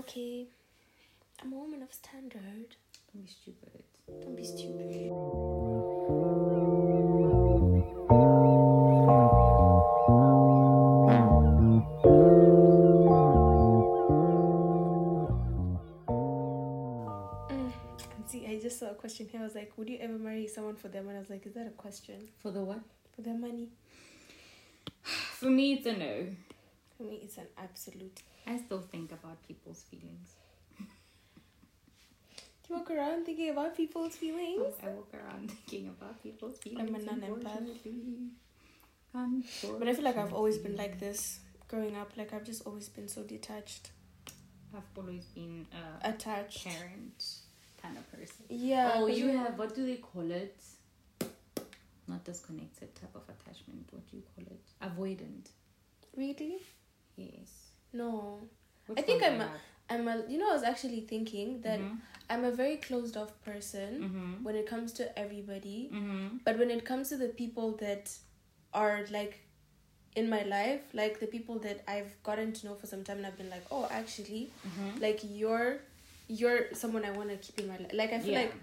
Okay. I'm a woman of standard. Don't be stupid. Don't be stupid. Mm. See, I just saw a question here. I was like, would you ever marry someone for their money? I was like, is that a question? For the what? For their money? For me, it's a no. For me, it's an absolute. I still think about people's feelings. Do you walk around thinking about people's feelings? I walk around thinking about people's feelings. I'm a non-empath. unfortunately. But I feel like I've always been like this growing up. Like, I've just always been so detached, I've always been a attached. parent kind of person. Yeah. oh, you have what do they call it? Not disconnected type of attachment. What do you call it? Avoidant. Really? Yes. No. Which I think I'm a-? I'm a. You know, I was actually thinking that Mhm. I'm a very closed off person Mhm. when it comes to everybody. Mhm. But when it comes to the people that are like in my life, like the people that I've gotten to know for some time, and I've been like, oh, actually, Mhm. like you're, you're someone I want to keep in my life. Like I feel Yeah. like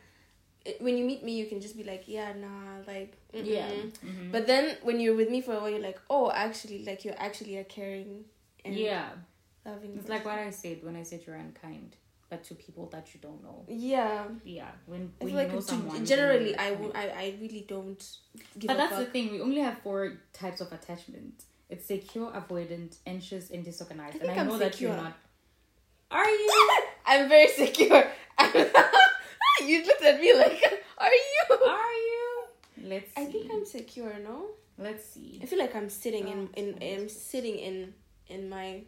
when you meet me, you can just be like, yeah, nah, like, mm-mm. Yeah. Mhm. But then when you're with me for a while, you're like, oh, actually, like you're actually a caring and yeah. loving. It's person. like what I said when I said you're unkind, but to people that you don't know. Yeah, Yeah. When I when you know someone. generally, I, w- I I really don't give But that's the thing. We only have four types of attachment. It's secure, avoidant, anxious, and disorganized. I and I I'm know that you're not. Are you? I'm very secure. you looked at me like, are you? Are you? Let's. See. I think I'm secure. No, Let's see. I feel like I'm sitting in oh, in Oh, I'm sitting in in my.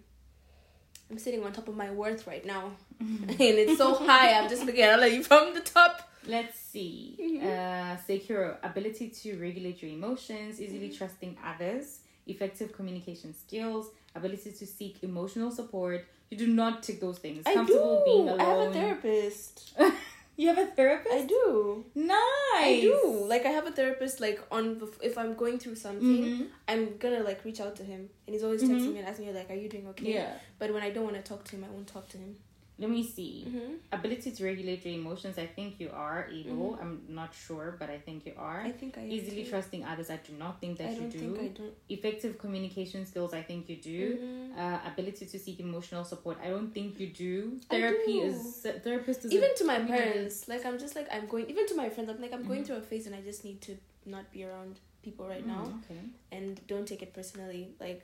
I'm sitting on top of my worth right now, and it's so high. I'm just looking at you from the top. Let's see. Mhm. Uh, secure ability to regulate your emotions, easily Mm-hmm. trusting others, effective communication skills, ability to seek emotional support. You do not tick those things. I Comfortable do. being alone. I have a therapist. You have a therapist. I do. Nice. I do. Like I have a therapist. Like on if I'm going through something, Mhm. I'm gonna like reach out to him, and he's always Mhm. texting me and asking me like, "Are you doing okay?" Yeah. But when I don't want to talk to him, I won't talk to him. Let me see. Mm-hmm. Ability to regulate your emotions. I think you are able. I'm not sure, but I think you are. I think I Easily too. trusting others. I do not think that I you don't do. think I don't. Effective communication skills. I think you do. Mhm. Uh, ability to seek emotional support. I don't think you do. Therapy do. is therapist is Even a- to my parents, like I'm just like I'm going. Even to my friends, I'm like I'm going Mhm. through a phase, and I just need to not be around people right Mm, now, Okay, and don't take it personally. Like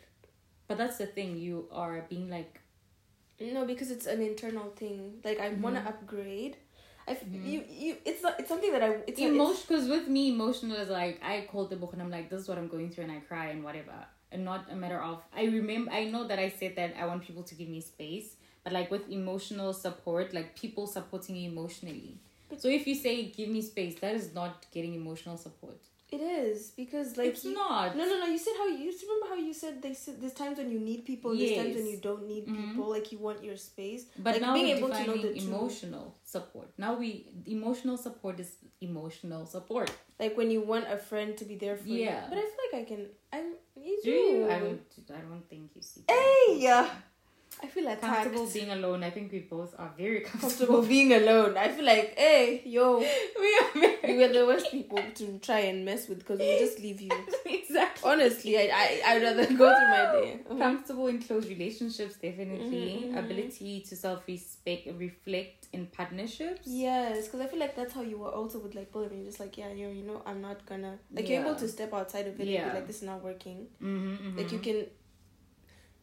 but that's the thing. You are being like no, because it's an internal thing. Like I want to upgrade. I f- Mhm. you you it's not it's something that I it's not- emotion. Because with me, emotional is like I called the book and I'm like, this is what I'm going through, and I cry and whatever. And not a matter of I remember. I know that I said that I want people to give me space, but like with emotional support, like people supporting you emotionally. So if you say give me space, that is not getting emotional support. It is because like it's you, not. No, no, no. You said how you, you remember how you said they said there's times when you need people, and there's times when you don't need Mhm. people. Like you want your space. But like now being we're able to know the two. emotional support. Now we emotional support is emotional support. Like when you want a friend to be there for you. Yeah. But I feel like I can. I'm. You Do do. you? I don't. I don't think you see. Hey, yeah. I feel attacked. Comfortable being alone. I think we both are very Comfortable comfortable. being alone. I feel like, hey, yo, we are very were the worst people to try and mess with because we just leave you. exactly. Honestly, I I I'd rather go through my day. Comfortable in close relationships, definitely. Mhm, mhm. Ability to self respect, reflect in partnerships. Yes, because I feel like that's how you were also with like bullying. You're just like, yeah, you you know, I'm not gonna like you're able to step outside of it and Yeah. be like, this is not working. Mm-hmm, Like you can,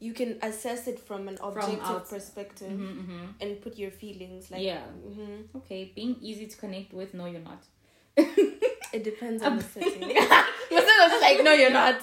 you can assess it from an objective outs- perspective hmm and put your feelings like. Yeah. hmm Okay, being easy to connect with. No, you're not. It depends on the setting. but then I was like, no, you're not.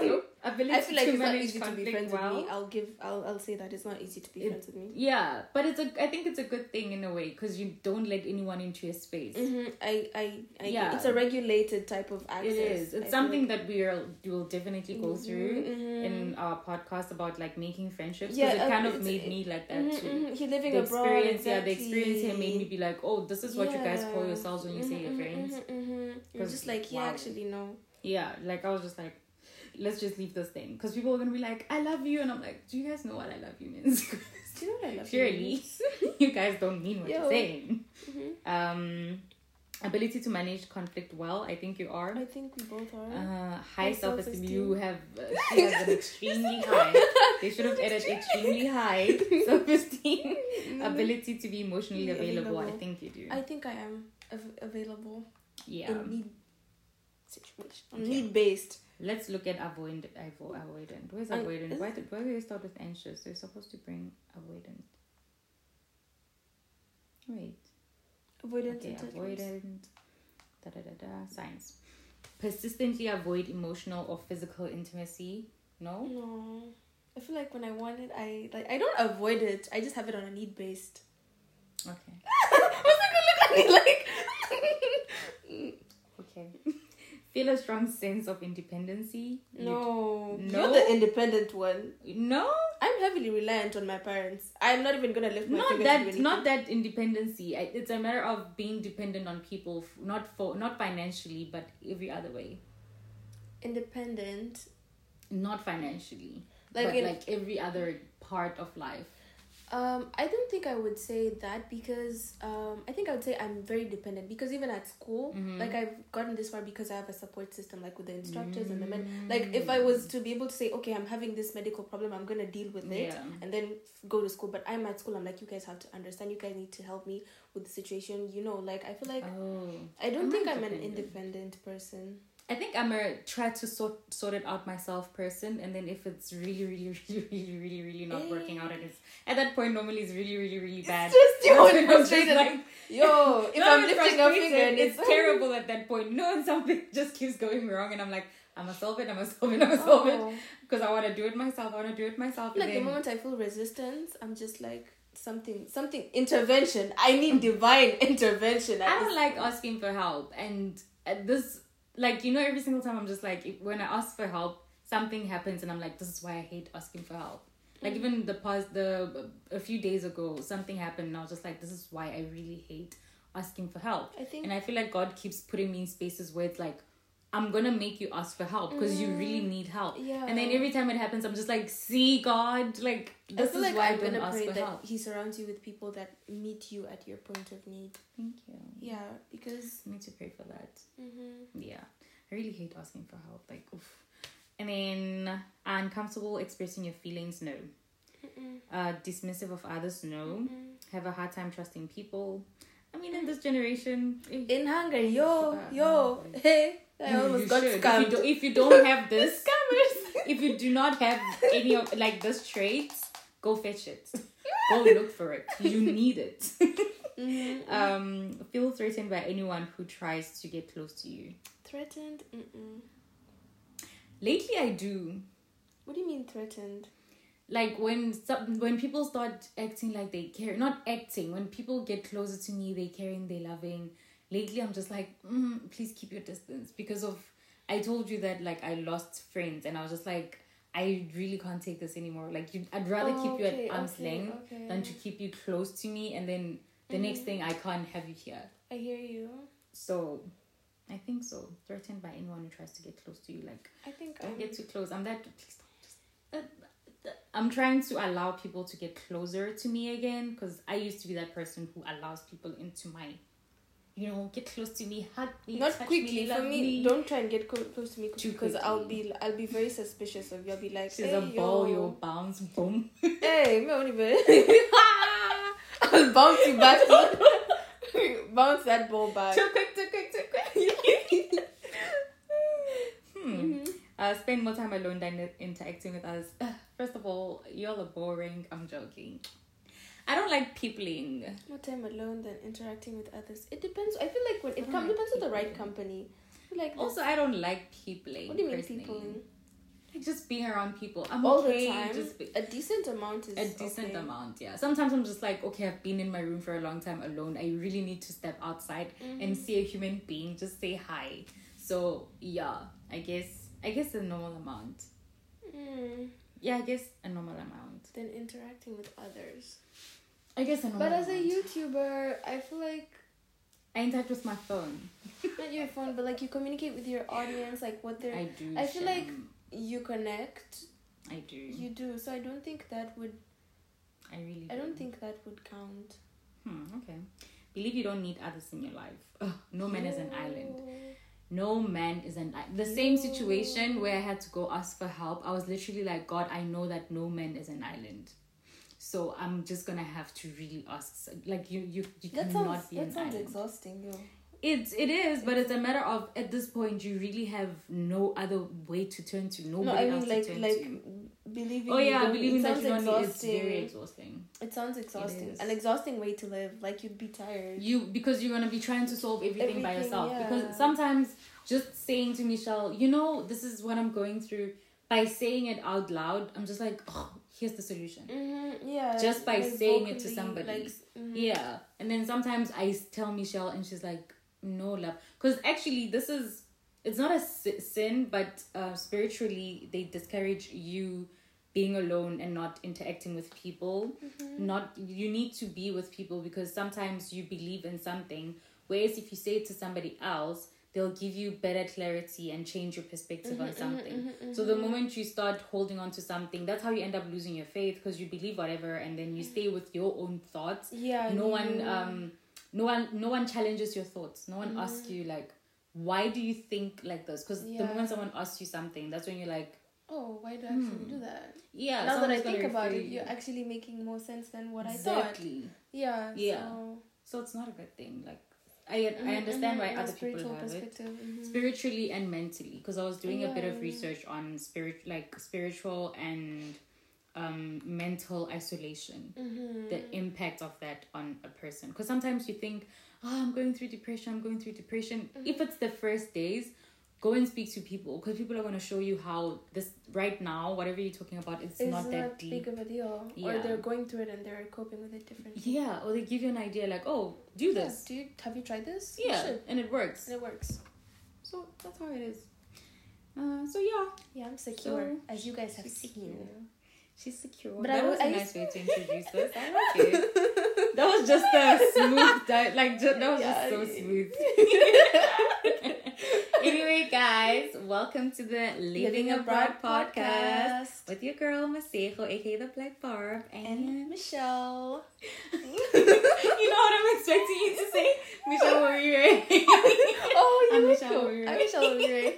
Ability I feel like it's not easy to be friends well. with me. I'll give. I'll. I'll say that it's not easy to be It- friends with me. Yeah, but it's a. I think it's a good thing in a way because you don't let anyone into your space. hmm I. I. I Yeah. It's a regulated type of It access. is. I It's feel something like. that we are will definitely go through Mhm, in our podcast about like making friendships. Yeah, because it uh, kind of made me like that Mhm, too. He living The abroad. experience, yeah, the experience here made me be like, oh, this is what you guys call yourselves when you say Mhm, your friends. You're just like, yeah, wow. actually, no. Yeah, like I was just like, let's just leave this thing because people are gonna be like, I love you, and I'm like, do you guys know what I love you means? Do you know what I love? Purely, you guys don't mean what Yo. you're saying. hmm Um, ability to manage conflict well. I think you are. I think we both are. Uh, high self esteem. You have. Uh, she has an extremely high. They should have added extremely high self esteem. Ability to be emotionally Be available. I think you do. I think I am av- available yeah. in need situation. Need based. Let's look at avoid avo- avoidant. Where's avoidant? Why did why do they start with anxious? They're supposed to bring avoidant. Wait. Avoidance Okay, avoidant. Da da da da. Science. Persistently avoid emotional or physical intimacy. No. No. I feel like when I want it, I like I don't avoid it. I just have it on a need based. Okay. What's that gonna look at me like? Okay. Feel a strong sense of independency. You- no. No? You're the independent one. No. I'm heavily reliant on my parents. I'm not even gonna lift my Not finger do that. Not that independency. It's a matter of being dependent on people. Not for not financially, but every other way. independent. Not financially. Like but in like every other part of life. Um, I don't think I would say that because um, I think I would say I'm very dependent because even at school, Mhm. like I've gotten this far because I have a support system, like with the instructors and the men. Like if I was to be able to say, okay, I'm having this medical problem, I'm gonna deal with it, Yeah. and then go to school. But I'm at school, I'm like, you guys have to understand. You guys need to help me with the situation. You know, like I feel like oh. I don't I'm think I'm an independent person. I think I'm a try to sort sort it out myself person, and then if it's really, really, really, really, really, really not working out, and it's at that point normally it's really, really, really bad. It's just you when I'm just like, Yo, if I'm lifting a finger it's terrible at that point. No, and something just keeps going wrong, and I'm like, I'm gonna solve it. I'm gonna solve it. I'm gonna solve it Oh. because I want to do it myself. I want to do it myself. like the moment I feel resistance, I'm just like something, something intervention. I need divine intervention. I don't like asking for help, and at this, like you know, every single time I'm just like, if, when I ask for help, something happens, and I'm like, this is why I hate asking for help. Like even the past, the a few days ago, something happened, and I was just like, this is why I really hate asking for help. I think And I feel like God keeps putting me in spaces where it's like, I'm gonna make you ask for help because you really need help. yeah. And then every time it happens, I'm just like, see, God, like this I feel is like why I'm I gonna ask pray for that help. He surrounds you with people that meet you at your point of need. Thank you. Yeah, because I need to pray for that. mm-hmm. Yeah, I really hate asking for help. Like, oof. And then uncomfortable expressing your feelings, no. Uh, dismissive of others, no. Have a hard time trusting people. I mean, in this generation, eh, in hunger, yo, yo, hey, I you- almost you got should. If you, do, if you don't have this, Scammers. if you do not have any of like this traits, go fetch it. Go look for it. You need it. Mhm. um, feel threatened by anyone who tries to get close to you. Threatened? Mm-mm. Lately, I do. What do you mean threatened? like when some, when people start acting like they care not acting when people get closer to me they caring they loving lately i'm just like mm, please keep your distance because of i told you that like i lost friends and i was just like i really can't take this anymore like you, i'd rather keep you Okay, at arm's okay, length okay. than to keep you close to me and then the next Mhm. thing i can't have you here I hear you. so i think so threatened by anyone who tries to get close to you like I think don't I'm, get too close. I'm that. Please don't. Just, uh, uh, I'm trying to allow people to get closer to me again because I used to be that person who allows people into my, you know, get close to me, hug me, not quickly me, for love me, Don't try and get close to me Too because I'll be I'll be very suspicious of you. I'll be like, She's hey, a ball, yo. your bounce, boom. Hey, me only bit. I'll bounce you back. bounce that ball back. too quick, too quick, too quick. hmm. Mhm. Uh, spend more time alone than interacting with. Ugh, First of all, y'all are boring. I'm joking. I don't like peopling. More time alone than interacting with others. It depends. I feel like when it comes like depends on the right company. Like Also, I don't like peopling. what do you mean personally. people? Like just being around people. I'm All okay. the time. Just be- A decent amount is a decent okay. amount, yeah. Sometimes I'm just like, okay, I've been in my room for a long time alone. I really need to step outside and Mhm. see a human being. Just say hi. So yeah, I guess I guess a normal amount. Mm, Yeah, I guess a normal amount. Then interacting with others. I guess a normal. But as a. YouTuber, I feel like I interact with my phone. not your phone, but like you communicate with your audience, like what they're I do. I feel like- you connect. I do. You do. So I don't think that would. I really. I don't do. think that would count. Hmm, okay. Believe you don't need others in your life. Ugh, no man is an island. No man is an island. The same situation where I had to go ask for help. I was literally like, God, I know that no man is an island. So I'm just gonna have to really ask. Like you, you, you That cannot sounds be that an sounds island. exhausting, yo. It it is, but it's a matter of at this point you really have no other way to turn to. Nobody No, I else like to turn like to. believing. Oh you yeah, don't- believing it that you need it's exhausting. very exhausting. It sounds exhausting. is. An exhausting way to live. Like you'd be tired. You because you're gonna be trying to solve everything, by yourself. yeah. Because sometimes just saying to Michelle, you know, this is what I'm going through. By saying it out loud, I'm just like, oh, here's the solution. Mm-hmm, yeah. Just by like saying it to somebody. Like, mhm. Yeah, and then sometimes I tell Michelle, and she's like, "No, love," because actually this is it's not a sin, but uh, spiritually they discourage you being alone and not interacting with people. Not you need to be with people because sometimes you believe in something, whereas if you say it to somebody else. They'll give you better clarity and change your perspective on mm-hmm, mm-hmm, something. Mm-hmm, so the moment you start holding on to something, that's how you end up losing your faith because you believe whatever, and then you stay with your own thoughts Yeah. no one um no one no one challenges your thoughts no one asks you like why do you think like this because the moment someone asks you something that's when you're like Oh, why do I actually hmm. do that? yeah now that I think about it, you. you're actually making more sense than what I thought. exactly Yeah. Yeah. So, so it's not a good thing like i i understand why other people have it mhm. spiritually and mentally because i was doing a bit of Yeah. research on spirit like spiritual and um mental isolation Mhm. the impact of that on a person because sometimes you think oh i'm going through depression i'm going through depression if Mm-hmm. it's the first days go and speak to people because people are going to show you how this right now whatever you're talking about it's It's not that deep big of a deal, or they're going through it and they're coping with it differently. yeah or they give you an idea like oh do Yeah, this Do you, have you tried this? Yeah and it works And it works. so that's how it is uh, so yeah Yeah, I'm secure, So, as you guys have seen. She's secure. But that I was a I nice way to introduce us. I like it. That was just a smooth, di- like that was Yeah. just so smooth. anyway, guys, welcome to the Living, Abroad podcast. with your girl Masego, aka the Black Barb, and, And Michelle. you know what I'm expecting you to say, Michelle Warrior. oh, you I'm Michelle cool. Weir. I'm Michelle Weir.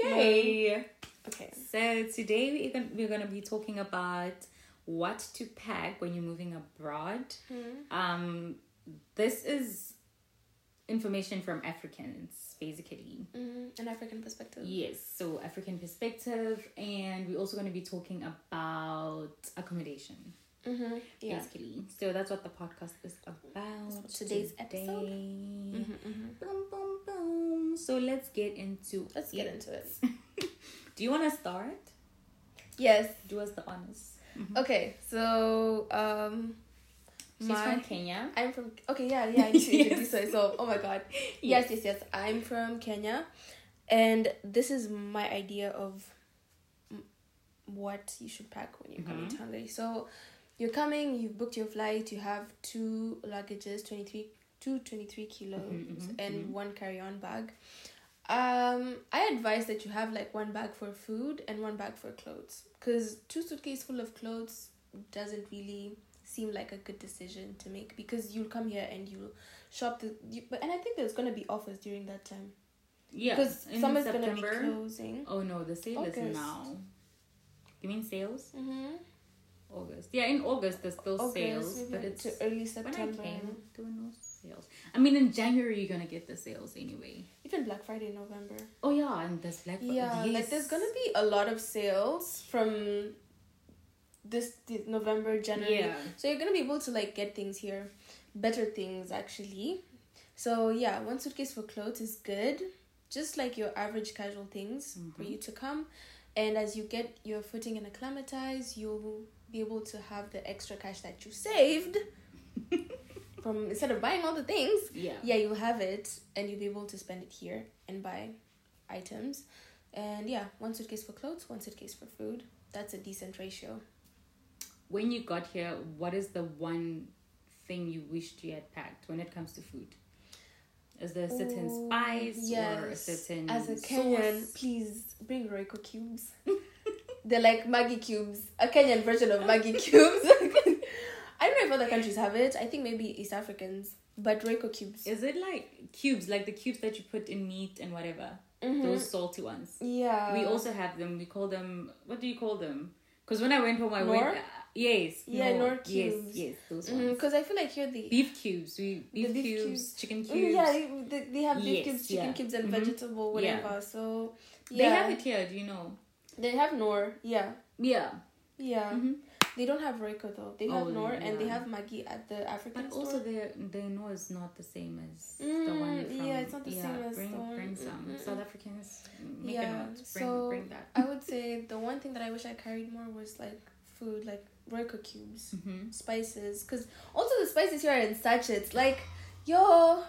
okay. okay. So today we're gonna, we're gonna be talking about what to pack when you're moving abroad. Hmm. Um, this is information from Africans, basically. Mm, an African perspective. Yes, so African perspective, and we're also going to be talking about accommodation, Mm-hmm. Yeah. basically. So that's what the podcast is about. Today's episode. Mm-hmm, mm-hmm. Boom, boom, boom. So let's get into Let's get into it. Do you want to start? Yes. Do us the honors. Okay. So, um, She's my from Kenya. I'm from. Okay. Yeah. Yeah. I need to Yes. introduce myself. Oh my god. Yes. Yes. Yes. I'm from Kenya, and this is my idea of what you should pack when you're coming to Hungary. So, you're coming. You've booked your flight. You have two luggages, 23, two 23 kilos, mhm, and one carry-on bag. Um, I advise that you have like one bag for food and one bag for clothes, because two suitcases full of clothes doesn't really seem like a good decision to make because you'll come here and you'll shop the you, but and I think there's gonna be offers during that time Yeah, because in summer's gonna be September. closing. Oh no, the sale is now. You mean sales? Mm-hmm. August. Yeah, in August there's still August, sales, but it's to early when I September. came there were no sales. I mean, in January you're gonna get the sales anyway. Even Black Friday, November. Oh yeah, and there's Black Friday. Yeah, like there's gonna be a lot of sales from this, this November, January. Yeah. So you're gonna be able to like get things here, better things actually. So yeah, one suitcase for clothes is good, just like your average casual things for Mhm. you to come, and as you get your footing and acclimatize, you'll be able to have the extra cash that you saved from instead of buying all the things. Yeah. Yeah, you'll have it, and you'll be able to spend it here and buy items. And yeah, one suitcase for clothes, one suitcase for food. That's a decent ratio. When you got here, what is the one thing you wished you had packed when it comes to food? Is there a certain Ooh, spice or a certain As a Kenyan, sauce? please bring Royco cubes. They're like Maggi cubes, a Kenyan version of Maggi cubes. I don't know if other countries have it. I think maybe East Africans, but Royco cubes. Is it like cubes, like the cubes that you put in meat and whatever? Mhm. Those salty ones. Yeah. we also have them. We call them. What do you call them? Because when I went home, I Knorr? went. Yes. Yeah, Knorr. Knorr cubes. Yes, yes, those ones. Because I feel like here the Beef cubes. We beef, beef cubes, cubes. chicken Mm, cubes. yeah they, they, have beef Yes, cubes, chicken yeah. cubes, and Mhm. vegetable Yeah. whatever. So They have it here. Do you know? They have Knorr. Yeah, Yeah. yeah. Mhm. They don't have Royco though. They have Oh, Knorr and they have Maggi at the African But store. also, their their no is not the same as the Mm, one from. yeah, it's not the yeah, same as bring, the one- Bring some mm, mm, South mm. Africans. Make Yeah. Bring so- bring that. I would say the one thing that I wish I carried more was like food, like Royco cubes, Mm-hmm. spices. Because also the spices here are in sachets. Like, yo,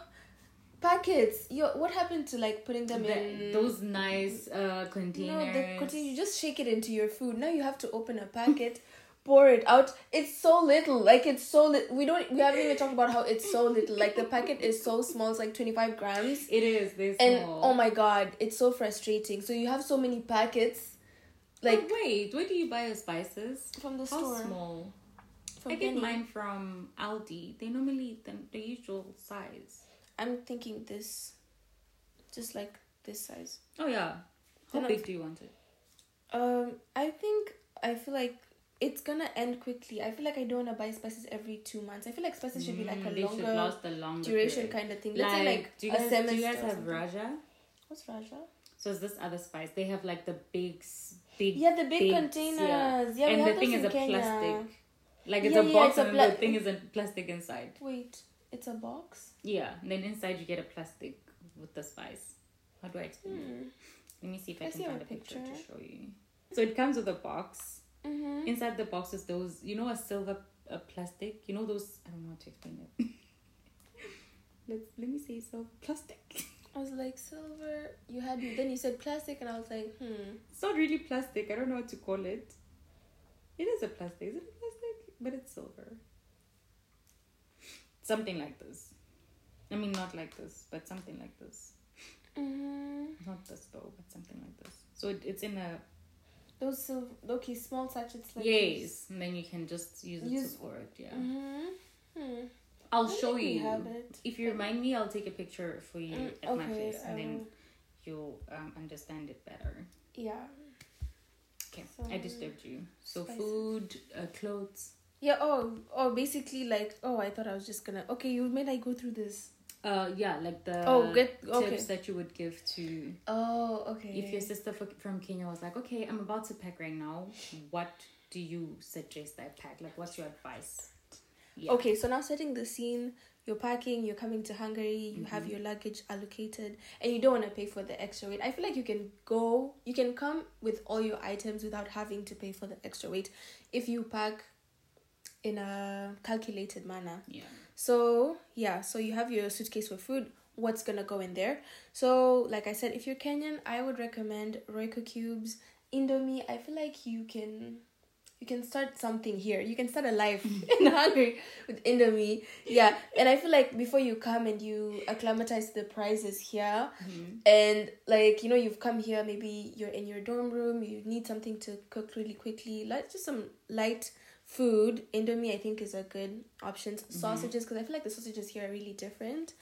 packets. Yo, what happened to like putting them in those nice uh, containers. No, the continue. You just shake it into your food. Now you have to open a packet, pour it out. It's so little. Like it's so little. We don't. We haven't even talked about how it's so little. Like the packet is so small. It's like twenty five grams. It is. They And small. oh my god, it's so frustrating. So you have so many packets, like But wait, where do you buy your spices? from the How store. small? From I get Penny. mine from Aldi. They normally the, the usual size. I'm thinking this, just like this size. Oh yeah. How Then big I've- do you want it? Um, I think I feel like it's gonna end quickly. I feel like I don't wanna buy spices every two months. I feel like spices should be like Mm, a they should longer last a longer duration period. kind of thing. Let's say like do you a guys, semester. do you guys or have something. Rajah? What's Rajah? So is this other spice. They have like the big, s- big. Yeah, the big big- containers. yeah. Yeah, and the thing is a Kenya. plastic. Like it's Yeah, a yeah, box it's a and pla- the thing is a plastic inside. Wait, it's a box. Yeah. And then inside you get a plastic with the spice. How do I explain it? Hmm. Let me see if I, I can find a a picture. to show you. So it comes with a box. Mm-hmm. Inside the box is those, you know, a silver uh, plastic. You know those. I don't know how to explain it. Let's let me say so plastic. I was like silver. You had then you said plastic, and I was like, hmm. It's not really plastic. I don't know what to call it. It is a plastic. Is it a plastic? But it's silver. Something like this. I mean, not like this, but something like this. Mm-hmm. Not this bow, but something like this. So it, it's in a Those silver. Okay, small sachets like yes, and then you can just use it Use- to pour it. Yeah, Mm-hmm. Hmm. I'll I show you. If you remind me, I'll take a picture for you Mm, at my okay, place, I and then you'll um, understand it better. Yeah. Okay, So, I disturbed you. So spices. food, uh, clothes. Yeah. Oh. Oh. Basically, like. Oh, I thought I was just gonna. Okay, you made I go through this. Uh, yeah, like the Oh, good. tips that you would give to Oh. Okay. if your sister from Kenya was like, okay, I'm about to pack right now. What do you suggest I pack? Like, what's your advice? Yeah. Okay, so now setting the scene, you're packing, you're coming to Hungary, you have Mhm. your luggage allocated, and you don't want to pay for the extra weight. I feel like you can go, you can come with all your items without having to pay for the extra weight if you pack in a calculated manner. Yeah. So, yeah, so you have your suitcase for food. What's gonna go in there? So, like I said, if you're Kenyan, I would recommend Royco cubes, Indomie. I feel like you can you can start something here. You can start a life in Hungary with Indomie. Yeah, and I feel like before you come and you acclimatize the prices here, Mhm. and like you know you've come here, maybe you're in your dorm room, you need something to cook really quickly, like just some light food. Indomie, I think, is a good option. Sausages, because I feel like the sausages here are really different,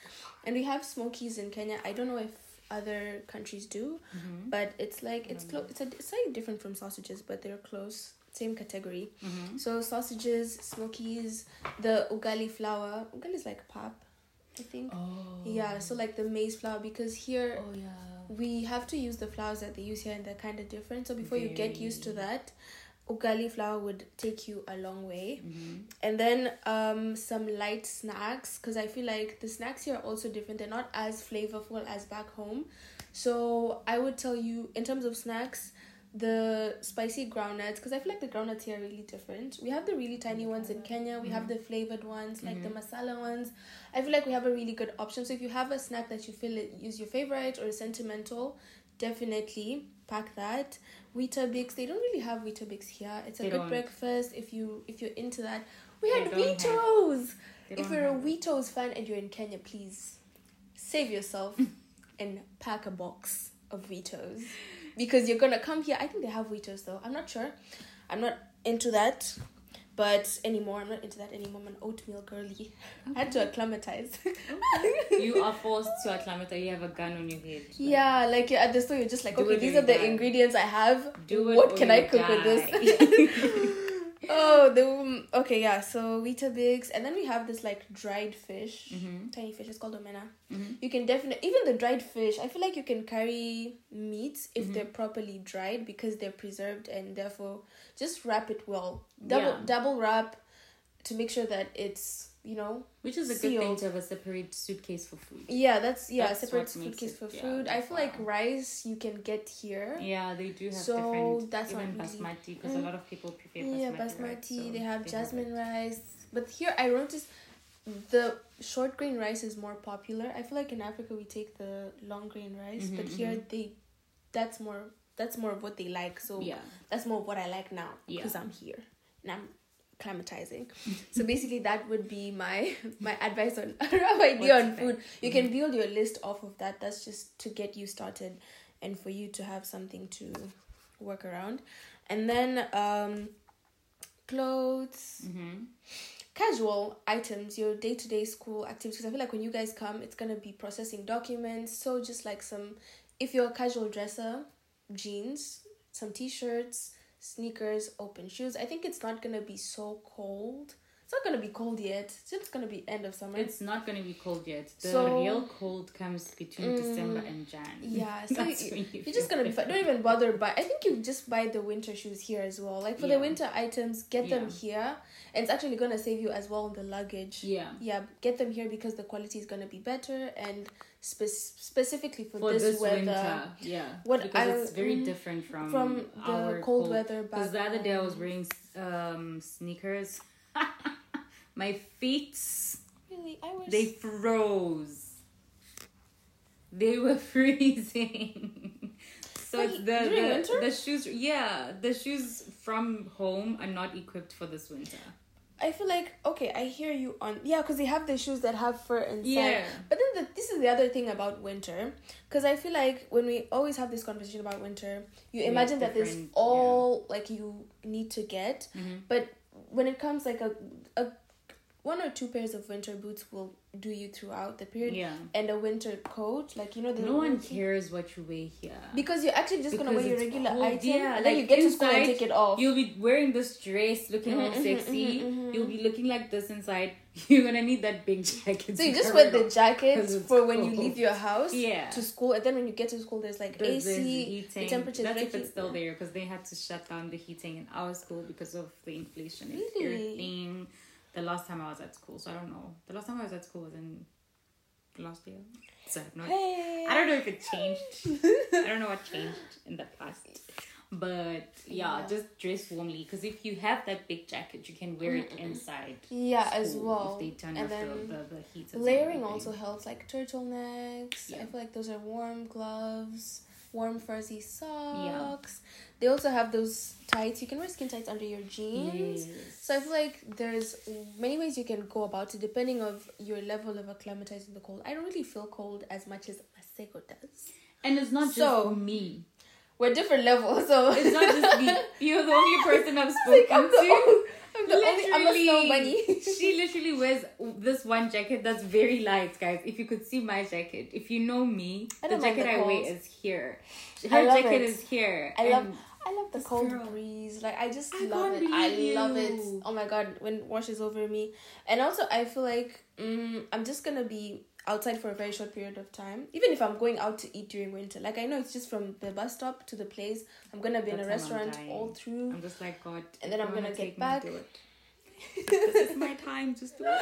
and we have smokies in Kenya. I don't know if other countries do, Mhm. but it's like it's Mm. close. It's a it's slightly different from sausages, but they're close, same category. Mhm. So sausages, smokies, the ugali flour. Ugali is like pap, I think. Oh. Yeah, so like the maize flour because here Oh yeah. we have to use the flours that they use here and they're kind of different. So before you get used to that, ugali flour would take you a long way. Mhm. And then um some light snacks because I feel like the snacks here are also different. They're not as flavorful as back home. So I would tell you in terms of snacks, the spicy groundnuts because I feel like the groundnuts here are really different. We have the really tiny mm. ones in Kenya. We have mm. the flavored ones like the mm-hmm. masala ones. I feel like we have a really good option. So if you have a snack that you feel is your favorite or sentimental, definitely pack that. Weetabix, they don't really have Weetabix here. It's a They good don't. breakfast if you if you're into that. We had Weetos. If you're a have- Weetos fan and you're in Kenya, please save yourself and pack a box of Weetos. Because you're gonna come here. I think they have Weetos though. I'm not sure. I'm not into that. But anymore, I'm not into that anymore. I'm an oatmeal girly. I had to acclimatize. you are forced to acclimatize. You have a gun on your head. Like, yeah, like you're at the store, you're just like, Do okay, these are the die. ingredients I have. Do it what can I cook with this? oh, the um, okay, yeah. So Weetabix, and then we have this like dried fish, Mhm. tiny fish. It's called omena. Mhm. You can definitely even the dried fish. I feel like you can carry meats if Mhm. they're properly dried because they're preserved and therefore just wrap it well. Double Yeah. double wrap to make sure that it's you know Which is a good thing to have a separate suitcase for food. yeah that's yeah That's separate suitcase it- for yeah, food. I feel wow. like rice you can get here. Yeah, they do have So, different. that's even not basmati because Mm. a lot of people prefer basmati. Yeah, basmati. So they have jasmine it. rice, but here I noticed the short grain rice is more popular. I feel like in Africa we take the long grain rice, Mhm, but here mhm. they, that's more that's more of what they like. So Yeah. that's more of what I like now Yeah. because I'm here and I'm acclimatizing. so basically, that would be my my advice on rough idea on food. You can build your list off of that. That's just to get you started and for you to have something to work around, and then um, clothes Mm-hmm. casual items, your day to day school activities. I feel like when you guys come, it's gonna be processing documents. So just like some, if you're a casual dresser, jeans, some t shirts, sneakers, open shoes. I think it's not gonna be so cold. It's not gonna be cold yet. It's just gonna be end of summer. It's not going to be cold yet. The So- real cold comes between Mm, December and Jan. yeah, so you, you're just gonna be. better. Don't even bother buy. I think you just buy the winter shoes here as well. Like for the winter items, get them here, and it's actually gonna save you as well on the luggage. Yeah. yeah get them here because the quality is going to be better and spe- specifically for, For this, this, weather winter, yeah, What because I- it's very mm, different from from the our cold, weather Because the other day I was wearing um sneakers, my feet really i was they froze. They were freezing. so the the, the shoes. Yeah, the shoes from home are not equipped for this winter. I feel like okay i hear you on yeah because they have the shoes that have fur inside Yeah. but then the, this is the other thing about winter because i feel like when we always have this conversation about winter you Yeah, imagine that there's all like you need to get Mhm. but when it comes like a, a one or two pairs of winter boots will do you throughout the period Yeah. and a winter coat like you know the No one cares what you wear here. because you're actually just gonna wear your regular cold, item yeah, and then like you get to school and take it off You'll be wearing this dress, looking all Mhm, mhm, sexy. mhm, mhm. You'll be looking like this inside. You're gonna need that big jacket. so you just wear the jacket for when you leave your house Yeah. to school and then when you get to school there's like There's- there's AC heating. the temperature That's if it's still there because they had to shut down the heating in our school because of the inflation and Really? everything. The last time I was at school, so I don't know. The last time I was at school was in last year. So no hey I don't know if it changed. I don't know what changed in the past. But yeah, Yeah. just dress warmly because if you have that big jacket, you can wear it inside. yeah as well If they turn and then the, the, the heat. layering also helps like turtlenecks i feel like those are warm gloves warm fuzzy socks they also have those tights you can wear skin tights under your jeans Yes. So I feel like there's many ways you can go about it depending of your level of acclimatizing the cold. I don't really feel cold as much as Masego does. And it's not just So- me. We're different levels, so It's not just me. You're the only person I've spoken like to. I'm the only I'm a snow bunny. she literally wears this one jacket that's very light, guys. If you could see my jacket, if you know me, the jacket the I wear is here. Her jacket it. is here. I love I love the cold girl. breeze. Like I just I love it. I believe love it. Oh my god, when it washes over me. And also I feel like mm, I'm just gonna be outside for a very short period of time. Even if I'm going out to eat during winter. Like I know it's just from the bus stop to the place. I'm gonna be in a That's how I'm restaurant all through. I'm just like God. And then I'm gonna get back. This is my time. Just it.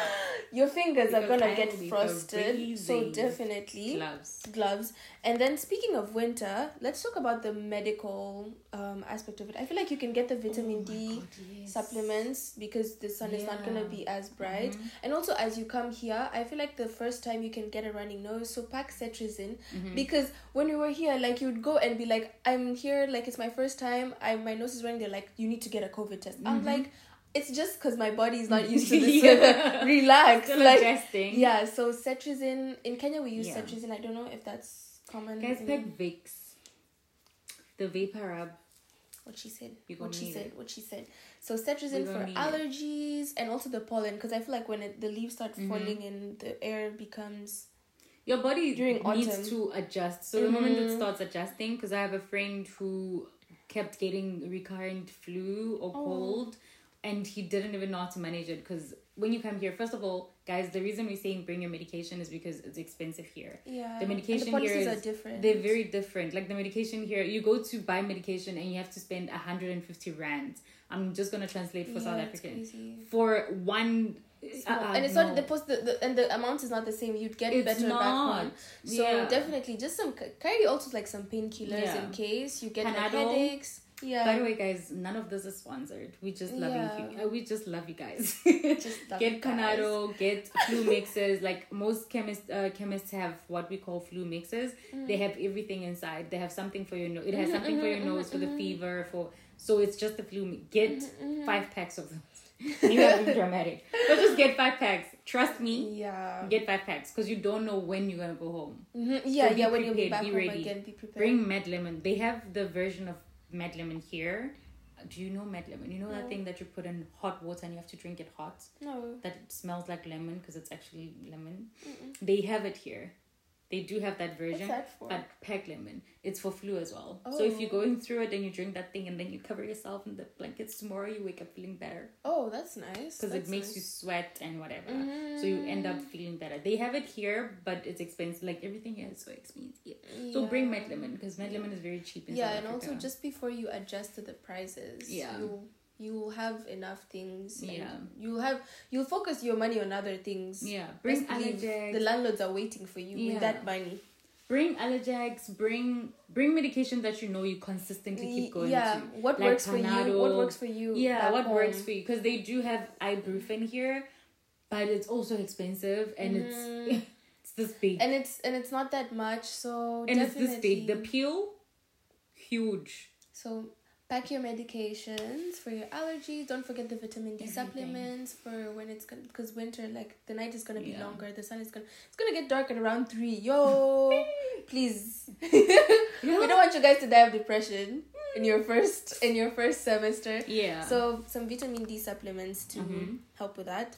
Your fingers are gonna get frosted. So definitely Gloves. gloves. And then speaking of winter, let's talk about the medical um, aspect of it. I feel like you can get the vitamin Oh D God, yes. supplements because the sun is not gonna be as bright. Mhm. And also as you come here, I feel like the first time you can get a running nose, so pack cetirizine Mhm. because when we were here, like you'd go and be like, I'm here, like it's my first time. I my nose is running. They're like, you need to get a COVID test. I'm Mhm. like, it's just because my body is not used to this. Yeah. Relax, Still like adjusting. yeah. So cetirizine in Kenya we use Yeah. cetirizine. I don't know if that's common. Guys, pack Vicks. The vapor rub. what she said. You're What she said. it. What she said. So cetirizine We're for gonna it. allergies and also the pollen because I feel like when it, the leaves start Mhm. falling and the air becomes Your body During needs autumn. to adjust. So the moment it Mhm. starts adjusting, because I have a friend who kept getting recurrent flu or Oh. cold, and he didn't even know how to manage it. Because when you come here, first of all, guys, the reason we're saying bring your medication is because it's expensive here. yeah. The medication the here is- are different. They're very different. Like the medication here, you go to buy medication and you have to spend 150 rand. I'm just gonna translate for South Yeah, it's African for one. Small. uh, and it's no. not the post the, the and the amount is not the same. You'd get It's better back not. home. So Yeah. definitely just some carry also like some painkillers Yeah. in case you get like headaches. Yeah. By the way, guys, none of this is sponsored. We just loving Yeah. you. uh, We just love you guys. just love get you. Canado, get flu mixes. Like most chemists, uh, chemists have what we call flu mixes. Mm. They have everything inside. They have something for your nose. It has Mhm, something for your mhm, nose for the mhm. fever. For so it's just the flu. mi- Get five packs of them. you have to be dramatic, but just get five packs. Trust me. Yeah. Get five packs because you don't know when you're gonna go home. Yeah, be yeah. When you'll be back be home ready. again, be prepared. Bring Med Lemon. They have the version of Med Lemon here. Do you know med Lemon? You know that thing that you put in hot water and you have to drink it hot? no. That it smells like lemon because it's actually lemon. Mm-mm. They have it here. They do have that version. that? But pack lemon. It's for flu as well. So if you're Oh. going through it and you drink that thing and then you cover yourself in the blankets tomorrow, you wake up feeling better. oh, that's nice. Because it makes nice. you sweat and whatever. Mhm. So you end up feeling better. They have it here, but it's expensive. Like everything here is so expensive. So bring Yeah. Med Lemon because med lemon is very cheap in yeah South and Africa. also just before you adjust to the prices Yeah. you you'll have enough things and Yeah. you'll have you'll focus your money on other things yeah, bring Best the landlords are waiting for you Yeah. with that money bring Allergex. Bring bring medication that you know you consistently keep going yeah to. what Like works for you what works for you Yeah, what works for you? Because they do have ibuprofen here, but it's also expensive and Mhm. it's it's this big and it's and it's not that much so and it's this big. The peel, huge. so pack your medications for your allergies. Don't forget the vitamin d Everything. supplements for when it's gonna because winter like the night is gonna be Yeah. longer. The sun is gonna it's gonna get dark at around three. Yo please. We don't want you guys to die of depression in your first in your first semester. Yeah. so some vitamin d supplements to Mhm. help with that.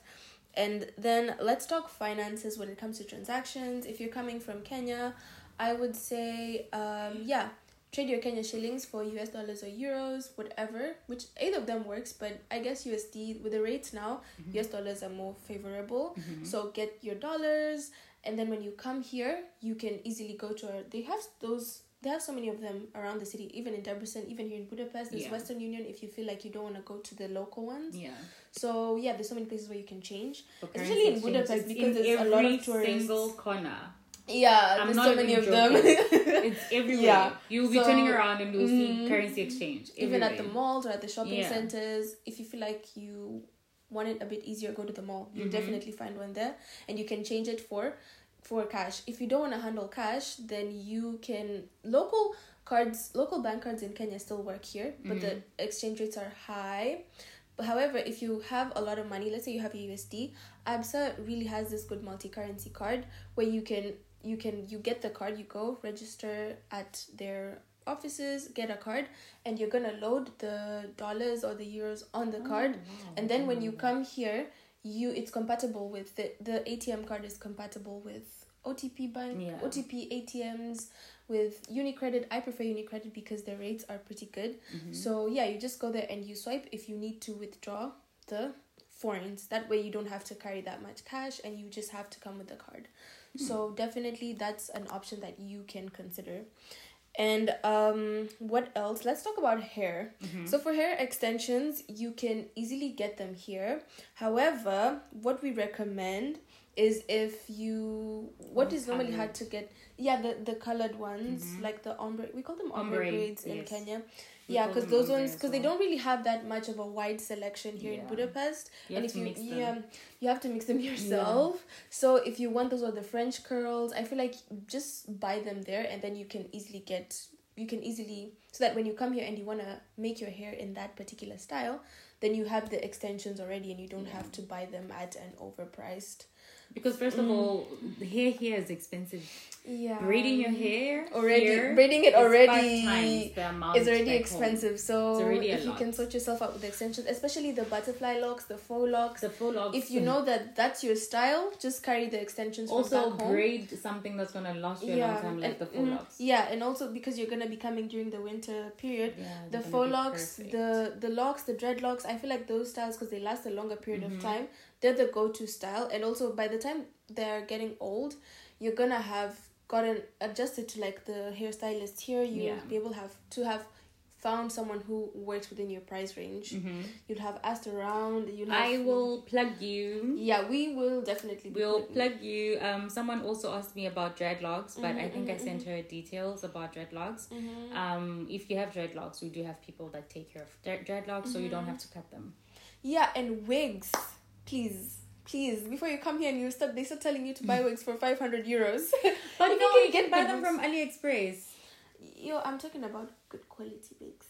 And then let's talk finances when it comes to transactions. If you're coming from kenya i would say um yeah trade your kenya shillings for us dollars or euros whatever which either of them works but i guess usd with the rates now Mhm. us dollars are more favorable Mhm. so get your dollars, and then when you come here, you can easily go to. Our, they have those. They have so many of them around the city, even in Debrecen, even here in Budapest. There's Yeah. Western Union if you feel like you don't want to go to the local ones. yeah. So yeah, there's so many places where you can change. Especially in Budapest because in there's a lot of every tourists. single corner. Yeah, I'm there's so many of them. It's everywhere. Yeah. You'll be So, turning around and you'll see mm, currency exchange. even at the malls or at the shopping Yeah. centers if you feel like you want it a bit easier go to the mall you'll Mhm. definitely find one there and you can change it for for cash if you don't want to handle cash then you can local cards local bank cards in kenya still work here but the Mhm. exchange rates are high but however if you have a lot of money let's say you have a usd absa really has this good multi-currency card where you can you can you get the card you go register at their offices get a card and you're gonna load the dollars or the euros on the card Oh, wow. and then when you come here you it's compatible with the the atm card is compatible with otp bank Yeah. otp atms with unicredit i prefer unicredit because the rates are pretty good Mhm. so yeah you just go there and you swipe if you need to withdraw the foreigns that way you don't have to carry that much cash and you just have to come with the card so definitely that's an option that you can consider and um what else let's talk about hair Mhm. so for hair extensions, you can easily get them here. However, what we recommend is if you what Oh, is normally hard to get yeah the the colored ones Mhm. like the ombre we call them ombre, Ombre, braids in. Kenya. Yeah, because those ones because they don't really have that much of a wide selection here in Budapest. You and if you mix yeah, um, you have to mix them yourself. So if you want those or the French curls, I feel like just buy them there and then you can easily get you can easily so that when you come here and you want to make your hair in that particular style, then you have the extensions already and you don't Yeah. have to buy them at an overpriced Because first of all, hair here is expensive. Yeah. Braiding your hair already here braiding it already times the amount is already home. expensive. So already if you can sort yourself out with extensions, especially the butterfly locks, the faux locks. The full locks. if you know that that's your style, just carry the extensions also braid something that's gonna last you a long time, like and- the full mm, locks. Yeah, and also because you're gonna be coming during the winter period, Yeah, the faux locks, perfect. the the locks, the dreadlocks. I feel like those styles because they last a longer period Mhm. of time. They're the go-to style, and also by the time they're getting old, you're gonna have gotten adjusted to like the hairstylist here. You'll Yeah. be able have to have found someone who works within your price range. Mhm. You'll have asked around. You'll have, I will plug you. Yeah, we will definitely. We'll plug you. Um, someone also asked me about dreadlocks, but I Mhm, think I mhm, sent her details about dreadlocks. Mhm. Um, if you have dreadlocks, we do have people that take care of dread- dreadlocks, so you don't Mhm. have to cut them. Yeah, and wigs, please, please. Before you come here and you start, they start telling you to buy wigs for five hundred euros. But You no, can you get can buy them from AliExpress. Yo, I'm talking about good quality wigs.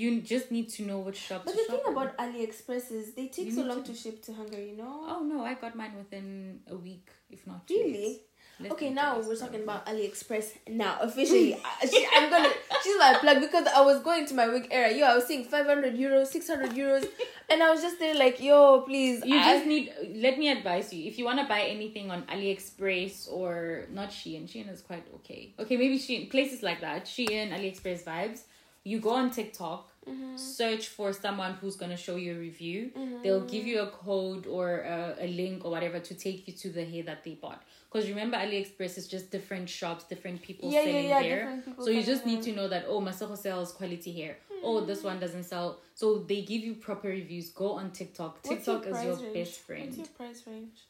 You just need to know which shop But to the shop thing in. about AliExpress is they take You so long to- to ship to Hungary. You know. Oh no, I got mine within a week, if not two Really? weeks. Less Okay, now we're talking about AliExpress. Now, officially, I- she, I'm gonna. She's my plug because I was going to my wig era. Yo, I was seeing 500 euros, 600 euros, and I was just there like, yo, please. You I- just need. Let me advise you. If you want to buy anything on AliExpress or not Shein, Shein is quite okay. Okay, maybe Shein places like that. Shein, AliExpress vibes. You go on TikTok, Mhm. search for someone who's gonna show you a review. Mhm. They'll give you a code or a, a link or whatever to take you to the hair that they bought. Because remember, AliExpress is just different shops, different people yeah, yeah, selling yeah. there. different people So you just need to know that oh Masako sells quality hair. Oh this one doesn't sell. So they give you proper reviews. Go on TikTok. What's TikTok is your range? best friend. What's your price range?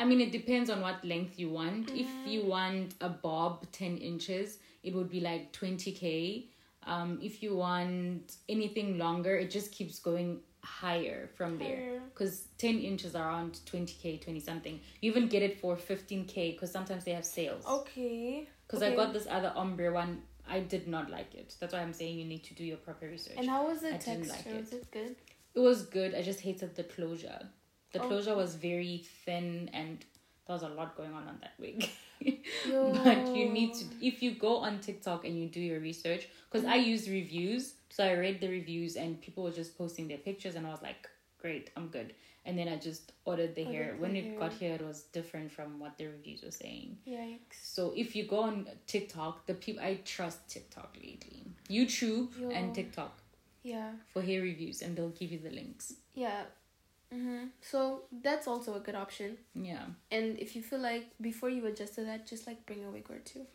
I mean it depends on what length you want. If Mm-hmm. you want a bob ten inches, it would be like twenty K. Um if you want anything longer, it just keeps going higher from there. Because 10 inches are around 20k, 20 something. You even get it for 15k because sometimes they have sales. Okay. Because okay. I got this other ombre one, I did not like it. That's why I'm saying you need to do your proper research. And how was the I didn't texture? like was it good? it was good. I just hated the closure. The Oh. closure was very thin and there was a lot going on on that wig. Yo. but you need to, if you go on TikTok and you do your research, because I use reviews, so I read the reviews and people were just posting their pictures, and I was like, great, I'm good. And then I just ordered the hair. Ordered When the it got here, it was different from what the reviews were saying. Yikes. So if you go on TikTok, the people I trust TikTok lately, YouTube Yo. and TikTok Yeah. for hair reviews, and they'll give you the links. Yeah. Mm-hmm. So that's also a good option. Yeah, And if you feel like before you adjust to that, just like bring a wig or two.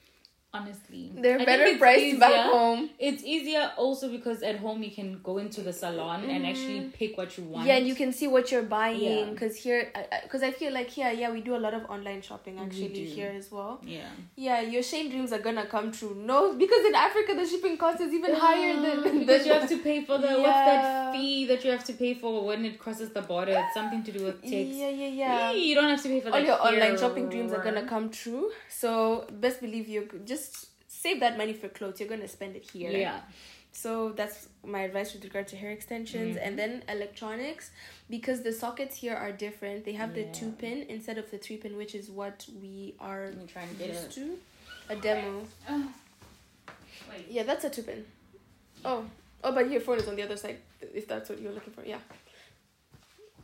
Honestly, They're I better priced back home. It's easier also because at home you can go into the salon and actually pick what you want. Mm-hmm. Yeah, and you can see what you're buying. Yeah. Because here, because I, feel like here, yeah, we do a lot of online shopping actually here as well. Yeah. Yeah, your Shein dreams are gonna come true. No, because in Africa the shipping cost is even higher than because you have to pay for the what's that fee that you have to pay for when it crosses the border? It's something to do with tax. Yeah, yeah, yeah. You don't have to pay for All that your online shopping dreams are gonna come true. So best believe you just save that money for clothes. You're gonna spend it here. Yeah. So that's my advice with regard to hair extensions Mm-hmm. and then electronics because the sockets here are different. They have the Yeah. two pin instead of the three pin, which is what we are Let me try and get used it. to. A demo. Oh. Wait. Yeah, that's a two pin. Oh, oh, but your phone is on the other side. If that's what you're looking for, yeah.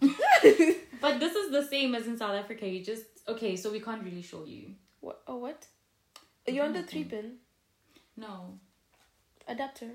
But this is the same as in South Africa. You just okay, so we can't really show you. What? Oh, what? You're on the three pin No. adapter.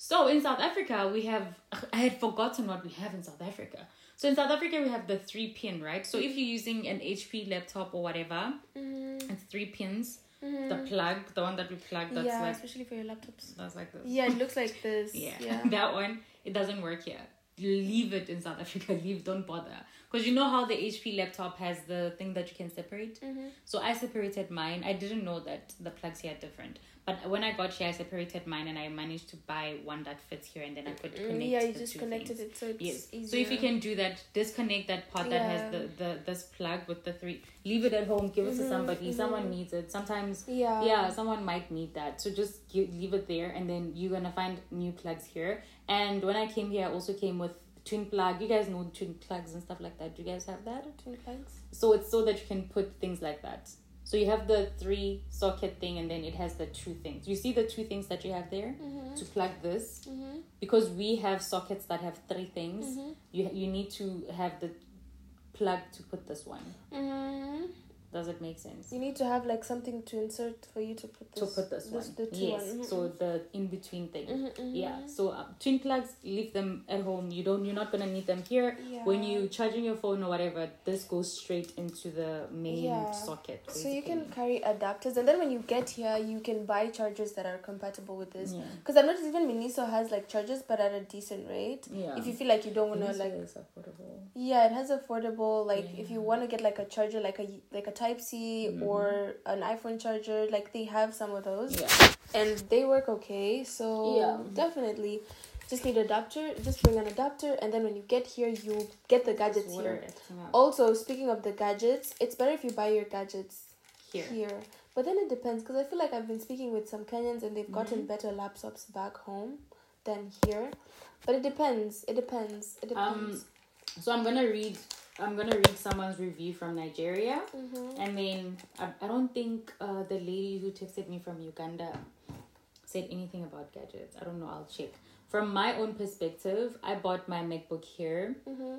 So in South Africa, we have. I had forgotten what we have in South Africa. So in South Africa, we have the three pin, right? So if you're using an HP laptop or whatever, Mm-hmm. it's three pins. The plug, the one that we plug, that's yeah, like especially for your laptops. that's like this. Yeah, it looks like this. Yeah. Yeah. that one, it doesn't work here. Leave it in South Africa. Leave, don't bother. Because you know how the HP laptop has the thing that you can separate? Mhm. So I separated mine. I didn't know that the plugs here are different. But when I got here, I separated mine and I managed to buy one that fits here and then I could connect Mm, yeah, you just connected things. it so it's Yes. easier. So if you can do that, disconnect that part that has the, the this plug with the three. Leave it at home. Give it to Mhm, somebody. Someone mhm. needs it. Sometimes Yeah. yeah someone might need that so just gi- leave it there and then you're gonna find new plugs here and when i came here i also came with twin plug. You guys know twin plugs and stuff like that. Do you guys have that? Twin plugs. So it's so that you can put things like that. So you have the three socket thing, and then it has the two things. You see the two things that you have there Mm-hmm. to plug this Mm-hmm. because we have sockets that have three things. Mm-hmm. You you need to have the plug to put this one. Mm-hmm. Does it make sense? You need to have like something to insert for you to put this. to put this, this one. yes. one. Mhm. So the in between thing. Mhm, mhm. Yeah. So uh, twin plugs, leave them at home. You don't. You're not gonna need them here. Yeah. When you charging your phone or whatever, this goes straight into the main Yeah. socket. So you can carry adapters, and then when you get here, you can buy chargers that are compatible with this. Yeah. Because I noticed even Miniso has like chargers, but at a decent rate. Yeah. If you feel like you don't wanna This like, is affordable. yeah, it has affordable. Like if you wanna get like a charger, like a like a Type C Mhm. or an iPhone charger, like they have some of those, Yeah. and they work okay. So Yeah. definitely. Just need an adapter. Just bring an adapter, and then when you get here, you get the gadgets here. Also, speaking of the gadgets, it's better if you buy your gadgets Here. here. But then it depends because I feel like I've been speaking with some Kenyans and they've gotten Mhm. better laptops back home than here. But it depends. It depends. It Um, depends. So I'm gonna read. I'm gonna read someone's review from Nigeria, mm-hmm. and then I, I don't think uh, the lady who texted me from Uganda said anything about gadgets. I don't know. I'll check. From my own perspective, I bought my MacBook here, Mm-hmm.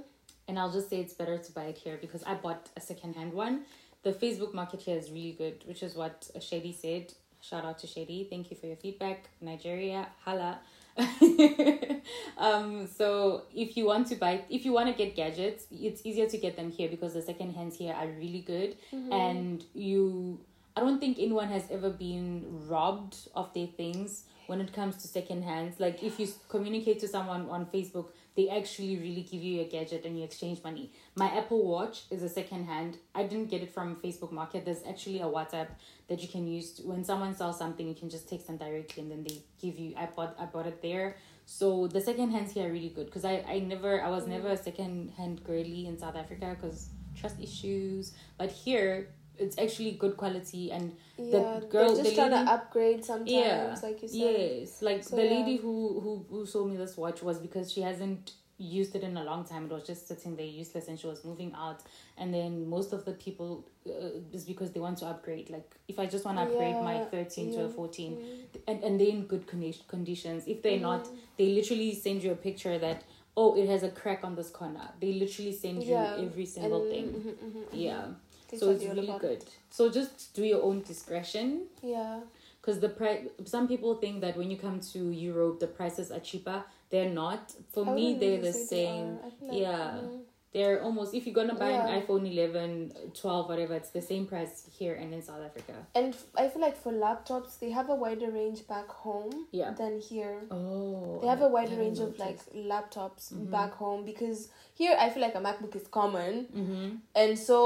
and I'll just say it's better to buy it here because I bought a second-hand one. The Facebook market here is really good, which is what Shady said. Shout out to Shady. Thank you for your feedback. Nigeria, hala. um, so if you want to buy, if you want to get gadgets, it's easier to get them here because the second hands here are really good, Mm-hmm. and you. I don't think anyone has ever been robbed of their things when it comes to second hands. Like if you communicate to someone on Facebook, they actually really give you a gadget and you exchange money. My Apple Watch is a second hand. I didn't get it from Facebook Market. There's actually a WhatsApp that you can use to, when someone sells something. You can just text them directly and then they give you. I bought I bought it there. So the second hands here are really good because I I never I was never a second hand girly in South Africa because trust issues. But here it's actually good quality and Yeah, girl- they're just the trying lady- to upgrade sometimes, Yeah, like you said. Yes, like So, the yeah. lady who who who sold me this watch was because she hasn't used it in a long time. It was just sitting there useless, and she was moving out. And then most of the people uh, is because they want to upgrade. Like if I just want to upgrade my Yeah, thirteen to a yeah. fourteen, Mm. and and they're in good condi- conditions. If they're not, Mhm. they literally send you a picture that oh it has a crack on this corner. They literally send you every single And- thing. mhm, mhm, mhm. Yeah, They so it's really good. So just do your own discretion. Yeah. because the price some people think that when you come to europe the prices are cheaper. They're not. For I me they're the they same. feel like, Yeah. mm, they're almost if you're gonna buy Yeah. an iphone 11 12 whatever it's the same price here and in south africa And i feel like for laptops, they have a wider range back home Yeah. than here. oh They have a wider range of like laptops Mhm. back home because here I feel like a MacBook is common, mm-hmm. and so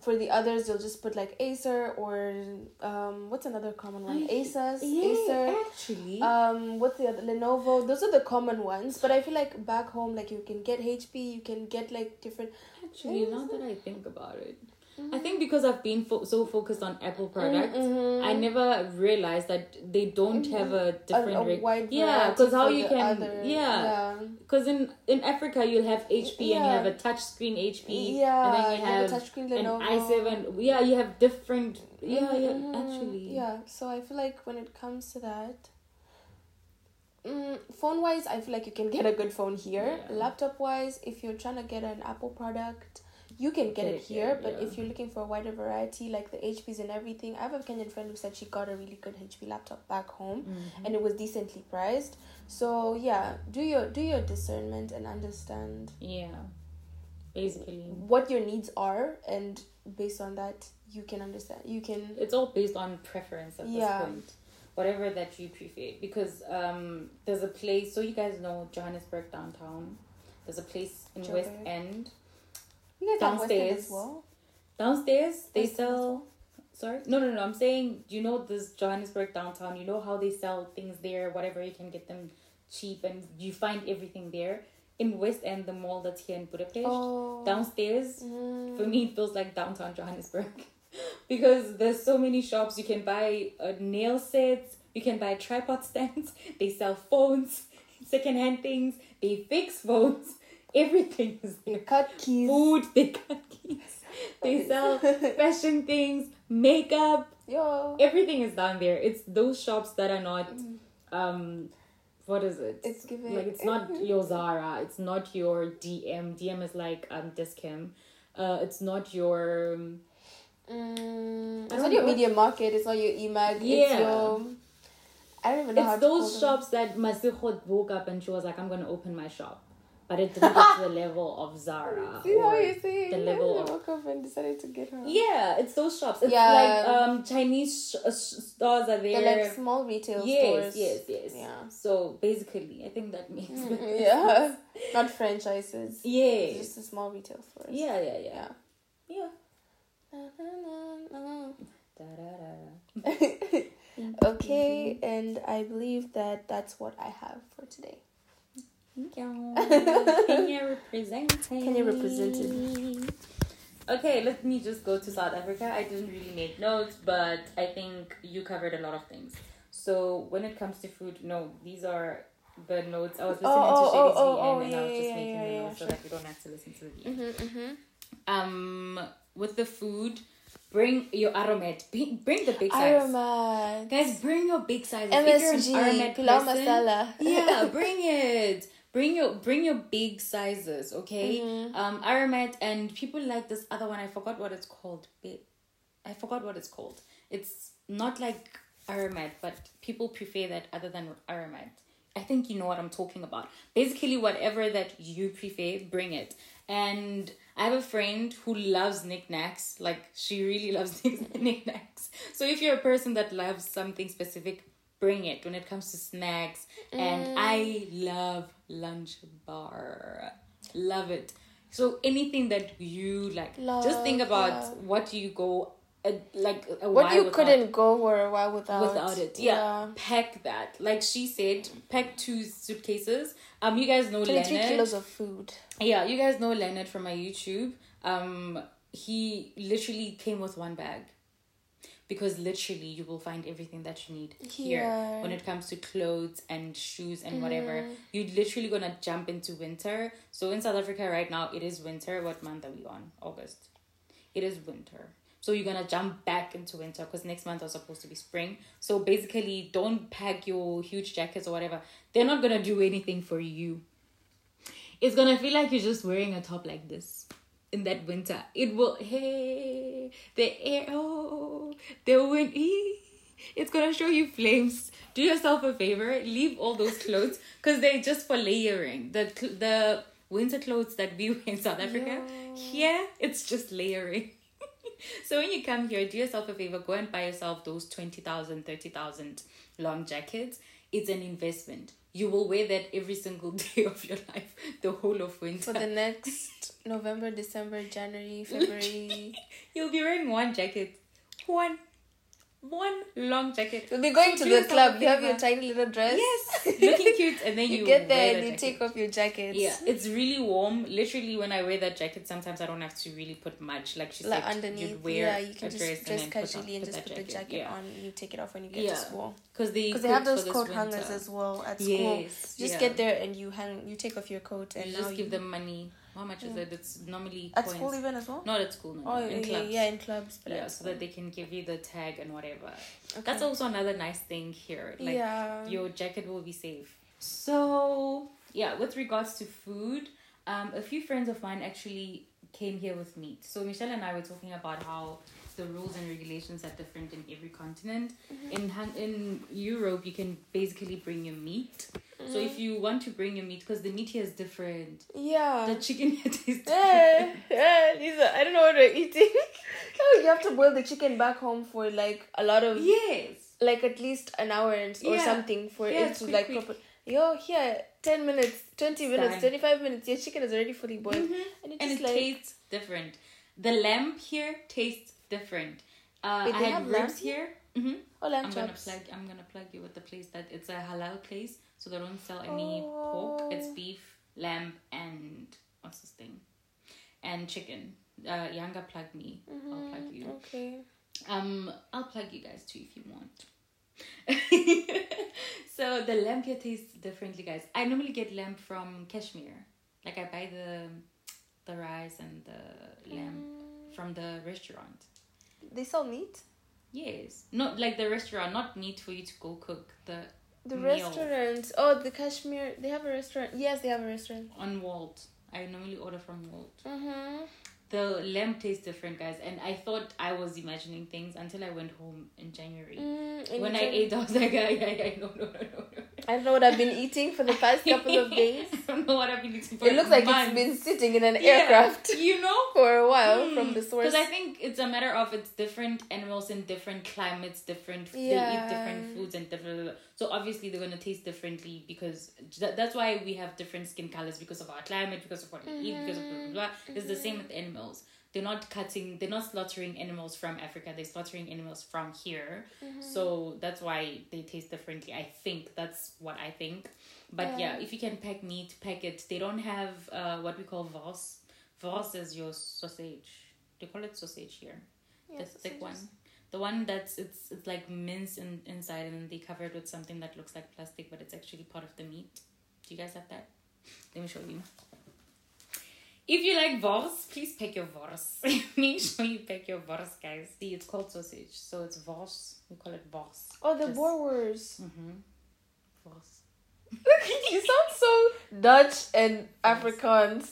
for the others they'll just put like Acer or um what's another common one? I- Asus, yeah Acer. actually Um, what's the other? Lenovo. Those are the common ones. But I feel like back home, like you can get HP, you can get like different. actually now that i think about it i think because i've been fo- so focused on apple products Mhm. I never realized that they don't have a a, different a rate. wide Yeah, because how you can other- yeah, yeah. because in in Africa you'll have HP and you have a touch screen HP, Yeah, and then you you have, a touchscreen an Lenovo. i7. Yeah, you have different. Yeah, yeah, mhm. actually. Yeah, so I feel like when it comes to that, mm, phone wise, I feel like you can get a good phone here. Yeah. Laptop wise, if you're trying to get an Apple product, you can get, Get it, it here. But yeah. if you're looking for a wider variety, like the HPs and everything, I have a Kenyan friend who said she got a really good HP laptop back home. Mhm. and it was decently priced. So yeah, do your do your discernment and understand Yeah, basically, what your needs are, and based on that, you can understand. You can it's all based on preference at Yeah. this point. Whatever that you prefer, because um, there's a place. So you guys know Johannesburg downtown. There's a place in West End. you guys Downstairs. well. Downstairs, they as sell. Sorry, no, no, no. I'm saying, you know, this Johannesburg downtown. You know how they sell things there. Whatever you can get them cheap, and you find everything there. In West End, the mall that's here in Budapest, Oh, downstairs. Mm. For me, it feels like downtown Johannesburg, because there's so many shops. You can buy uh, nail sets. You can buy tripod stands. They sell phones, secondhand things. They fix phones. Everything is there. cut keys. Food, they cut keys. They sell fashion things, makeup, Yo. everything is down there. It's those shops that are not um what is it? It's giving- like it's not your Zara, it's not your DM. DM is like um Dis-Chem. Uh it's not your um, Mm, it's not your MediaMarkt. It's not your eMAG. It's your. I don't even know how it's to those call them. shops that Masikhot woke up and she was like, I'm gonna open my shop. But it didn't get to the level of Zara. See how you see? the level of woke up and decided to get her. Yeah, it's those shops. It's Yeah. like um Chinese sh- uh, sh- stores are there. They're like small retail yes, stores. yes, yes. Yeah. So basically, I think that makes Mm, yeah. Not franchises. Yeah. Just a small retail stores. Yeah, yeah, yeah, Yeah. yeah. Okay, and I believe that that's what I have for today. Kenya represented. Kenya represented. Okay, let me just go to South Africa. I didn't really make notes, but I think you covered a lot of things. So when it comes to food, no, these are the notes. I was listening Oh, to oh, Shady's oh, oh, and I was just yeah, making yeah, the yeah, notes so that we don't have to listen to the. Mm-hmm, mm-hmm. Um, with the food, bring your aromat. Bring, the big size. Aromat. Guys, bring your big size. If you're an MSG. Pilau masala. yeah, bring it. Bring your bring your big sizes, okay? Mm-hmm. Um, Aromat and people like this other one. I forgot what it's called. I forgot what it's called. It's not like Aromat, but people prefer that other than Aromat. I think you know what I'm talking about. Basically, whatever that you prefer, bring it. And I have a friend who loves knickknacks. Like she really loves knickknacks. So if you're a person that loves something specific, bring it when it comes to snacks. And mm. I love lunch bar. Love it. So anything that you like, just think about yeah. what you go uh, like a What you without couldn't go for a while without. without it. Yeah. Pack that. Like she said, pack two suitcases. Um you guys know 23 Leonard. kilos of food. Yeah, you guys know Leonard from my YouTube. Um he literally came with one bag. Because literally you will find everything that you need here Here. when it comes to clothes and shoes and whatever. Mm-hmm. You're literally gonna jump into winter. So in South Africa right now it is winter. What month are we on? August. It is winter. So you're gonna jump back into winter because next month was supposed to be spring. So basically, don't pack your huge jackets or whatever. They're not gonna do anything for you. It's gonna feel like you're just wearing a top like this in that winter. It will hey the air oh the wind ee, it's gonna show you flames. Do yourself a favor, leave all those clothes because they're just for layering. The the winter clothes that we wear in South Africa, here it's just layering. so when you come here, do yourself a favor, go and buy yourself those 20,000, 30,000 long jackets. It's an investment. You will wear that every single day of your life, the whole of winter. For the next November, December, January, February. You'll be wearing one jacket. One. One long jacket. You'll be going So to the club. You have your tiny little dress. Yes, looking cute, and then you, You get there the and you jacket. take off your jacket. Yeah, it's really warm. Literally, when I wear that jacket, sometimes I don't have to really put much. Like she Like said, underneath, you'd wear yeah, you can dress, just and dress then put on- casually and just put the jacket yeah. on. You take it off when you get Yeah. to school. Because they Because they have those coat hangers as well at school. Yes, You just yeah. get there and you hang. You take off your coat and You just give them money. How much is it? It's normally at coins. school even as well. Not at school, no. Oh in yeah, clubs. yeah, in clubs. But yeah, so that they can give you the tag and whatever. Okay. That's also another nice thing here. Like yeah. your jacket will be safe. So yeah, with regards to food, um, a few friends of mine actually came here with meat. So Michelle and I were talking about how the rules and regulations are different in every continent. In in Europe, you can basically bring your meat. So if you want to bring your meat, because the meat here is different. yeah. The chicken here tastes Yeah, yeah, Lisa, I don't know what we're eating. oh, you have to boil the chicken back home for like a lot of, Yes. like at least an hour and, or Yeah. something for Yeah, it to quick, like quick. proper. Yo, here, 10 minutes, 20 minutes, 25 minutes, your chicken is already fully boiled. Mhm. And it's And it like, tastes different. The lamb here tastes different. Uh, Wait, I had have ribs here. hmm oh, lamb I'm gonna plug. I'm gonna plug you with the place that it's a halal place, so they don't sell any pork. It's Oh. beef, lamb, and what's this thing, and chicken. Uh, Yanga plug me. I'll plug you. Okay. Um, I'll plug you guys too if you want. so the lamb here tastes differently, guys. I normally get lamb from Kashmir. Like I buy the the rice and the lamb from the restaurant. They sell meat. Yes, not like the restaurant, not meat for you to go cook. The The Meal. restaurant. Oh, the Kashmir. They have a restaurant. Yes, they have a restaurant. on Wolt. I normally order from Wolt. Mm-hmm. The lamb tastes different, guys, and I thought I was imagining things until I went home in January. Mm, when I ate, I was like, I, I, I, no, no, no, no, no. I don't know what I've been eating for the past couple of days. I don't know what I've been eating for It looks like months. it's been sitting in an Yeah, aircraft You know? for a while from hmm. the source. Because I think it's a matter of it's different animals in different climates, different they eat different foods and different. So obviously they're gonna taste differently because that, that's why we have different skin colors because of our climate, because of what we eat, because of blah blah blah. It's the same mm-hmm. with animals. They're not cutting. They're not slaughtering animals from Africa. They're slaughtering animals from here. So that's why they taste differently. I think that's what I think. But yeah, if you can pack meat, pack it. They don't have uh, what we call wors. Wors is your sausage. They call it sausage here. Yeah, the thick one. The one that's it's it's like mince in, inside and they cover it with something that looks like plastic but it's actually part of the meat. Do you guys have that? Let me show you. If you like wors, please pack your wors. Make sure you pack your wors, guys. See, it's called sausage, so it's wors. We call it wors. Oh, the Just- Boerewors. Mm-hmm. Wors. you sound so Dutch and Afrikaans.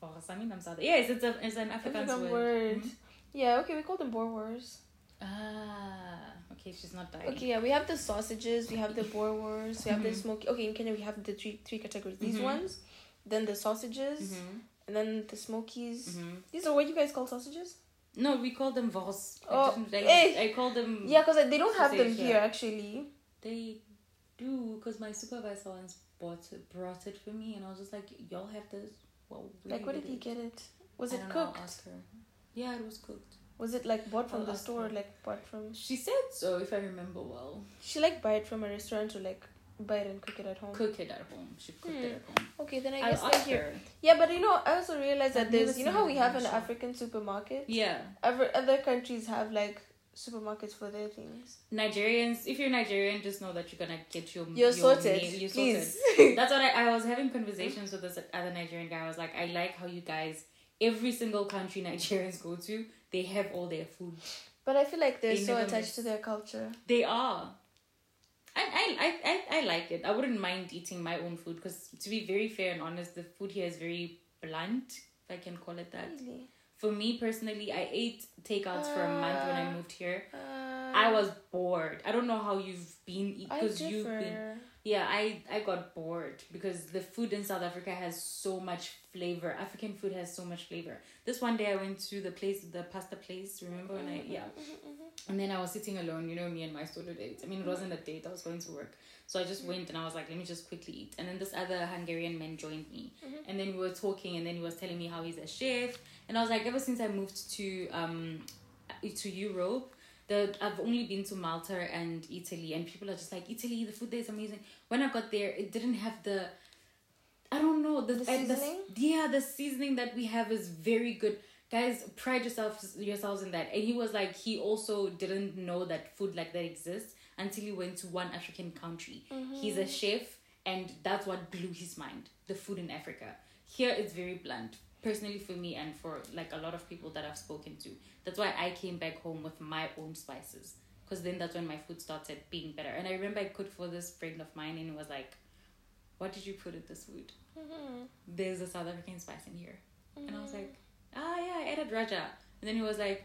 Wors. I mean, I'm sorry. Yes, it's a it's an Afrikaans African word. word. Mhm. Yeah, okay, we call them Boerewors. Ah, okay, she's not dying. Okay, yeah, we have the sausages, we have the Boerewors, we have the Mhm. smoky. Okay, in Kenya we have the three three categories. These Mhm. ones, then the sausages, Mm-hmm. And then the smokies. Mm-hmm. These are what you guys call sausages? No, we call them wors. Oh, I, didn't, eh. I call them. Yeah, because they don't have them here actually. They do because my supervisor once bought it, brought it for me, and I was just like, "Y'all have this? Well, Like, where did he it?" get it? Was I it know, cooked? ask her. Yeah, it was cooked. Was it like bought from I'll the store? her. Like bought from? She said so, if I remember well. She like buy it from a restaurant or like buy it and cook it at home. Cook it at home. She cooked Hmm. it at home. Okay, then I I'll guess here. Yeah, but you know, I also realized that there's you know how we have an African supermarket. Yeah, Other other countries have like supermarkets for their things. Nigerians. If you're Nigerian, just know that you're gonna get your. You're your sorted, meal- You're please. sorted. That's what I, I was having conversations with this other Nigerian guy. I was like, I like how you guys, every single country Nigerians go to, they have all their food. But I feel like they're They so attached miss. to their culture. They are. I, I, I, I, I like it. I wouldn't mind eating my own food because, to be very fair and honest, the food here is very blunt, if I can call it that. Really. For me personally, I ate takeouts for a month when I Ah. moved here. Uh, I was bored. I don't know how you've been because you've been. Yeah, I I got bored because the food in South Africa has so much flavor. African food has so much flavor. This one day I went to the place, the pasta place. Remember when I mm-hmm, yeah, mm-hmm, mm-hmm, and then I was sitting alone. You know me and my solo date. I mean, it wasn't a date. I was going to work, so I just went and I was like, let me just quickly eat. And then this other Hungarian man joined me, and then we were talking, and then he was telling me how he's a chef, and I was like, ever since I moved to um to Europe. The, I've only been to Malta and Italy, and people are just like Italy. The food there is amazing. When I got there, it didn't have the, I don't know the, The uh, seasoning? yeah, the seasoning that we have is very good. Guys, pride yourself yourselves in that. And he was like, he also didn't know that food like that exists until he went to one African country. He's a chef, and that's what blew his mind. The food in Africa. Here, it's very blunt. Personally, for me and for like a lot of people that I've spoken to, that's why I came back home with my own spices. Because then that's when my food started being better. And I remember I cooked for this friend of mine, and he was like, "What did you put in this food?" Mhm. there's a South African spice in here. And I was like, ah, yeah, I added Rajah. And then he was like,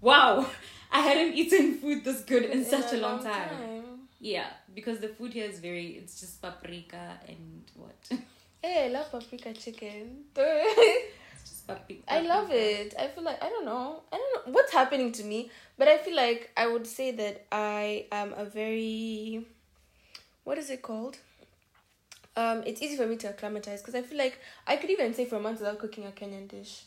wow, I hadn't eaten food this good in, such a long, time. Yeah, because the food here is very, it's just paprika and what? Hey, I love paprika chicken. paprika. I love it. I feel like I don't know. I don't know what's happening to me, but I feel like I would say that I am a very what is it called? Um, it's easy for me to acclimatize because I feel like I could even say for a month without cooking a Kenyan dish,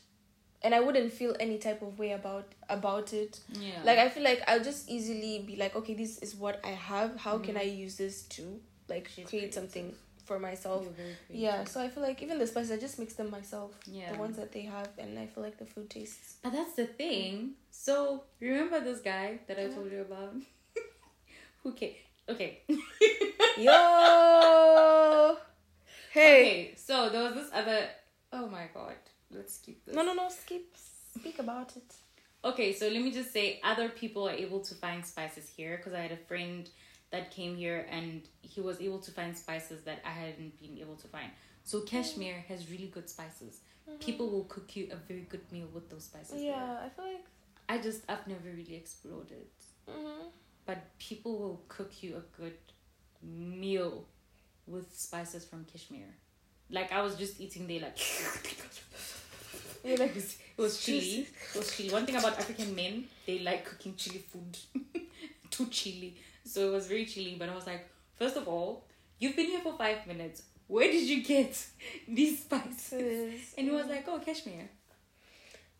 and I wouldn't feel any type of way about about it. Yeah. Like I feel like I'll just easily be like, okay, this is what I have. How can Mhm. I use this to like She's create creative. something for myself? Yeah, so I feel like even the spices, I just mix them myself. Yeah. The ones that they have, and I feel like the food tastes. But that's the thing. So remember this guy that I uh-huh. told you about? Who came? Okay. Yo! Hey. Okay, so there was this other. Oh my god, let's keep this. No, no, no. Skip. Speak about it. Okay, so let me just say, other people are able to find spices here because I had a friend that came here and he was able to find spices that I hadn't been able to find. So Kashmir has really good spices. People will cook you a very good meal with those spices. there. Yeah, I feel like. I just I've never really explored it, hmm but people will cook you a good meal with spices from Kashmir. Like I was just eating there, like You're like, it was, it was chili. It was chili. One thing about African men, they like cooking chili food. Too chili. So it was very chilly. But I was like, first of all, you've been here for five minutes. Where did you get these spices? And he was like, oh, Kashmir.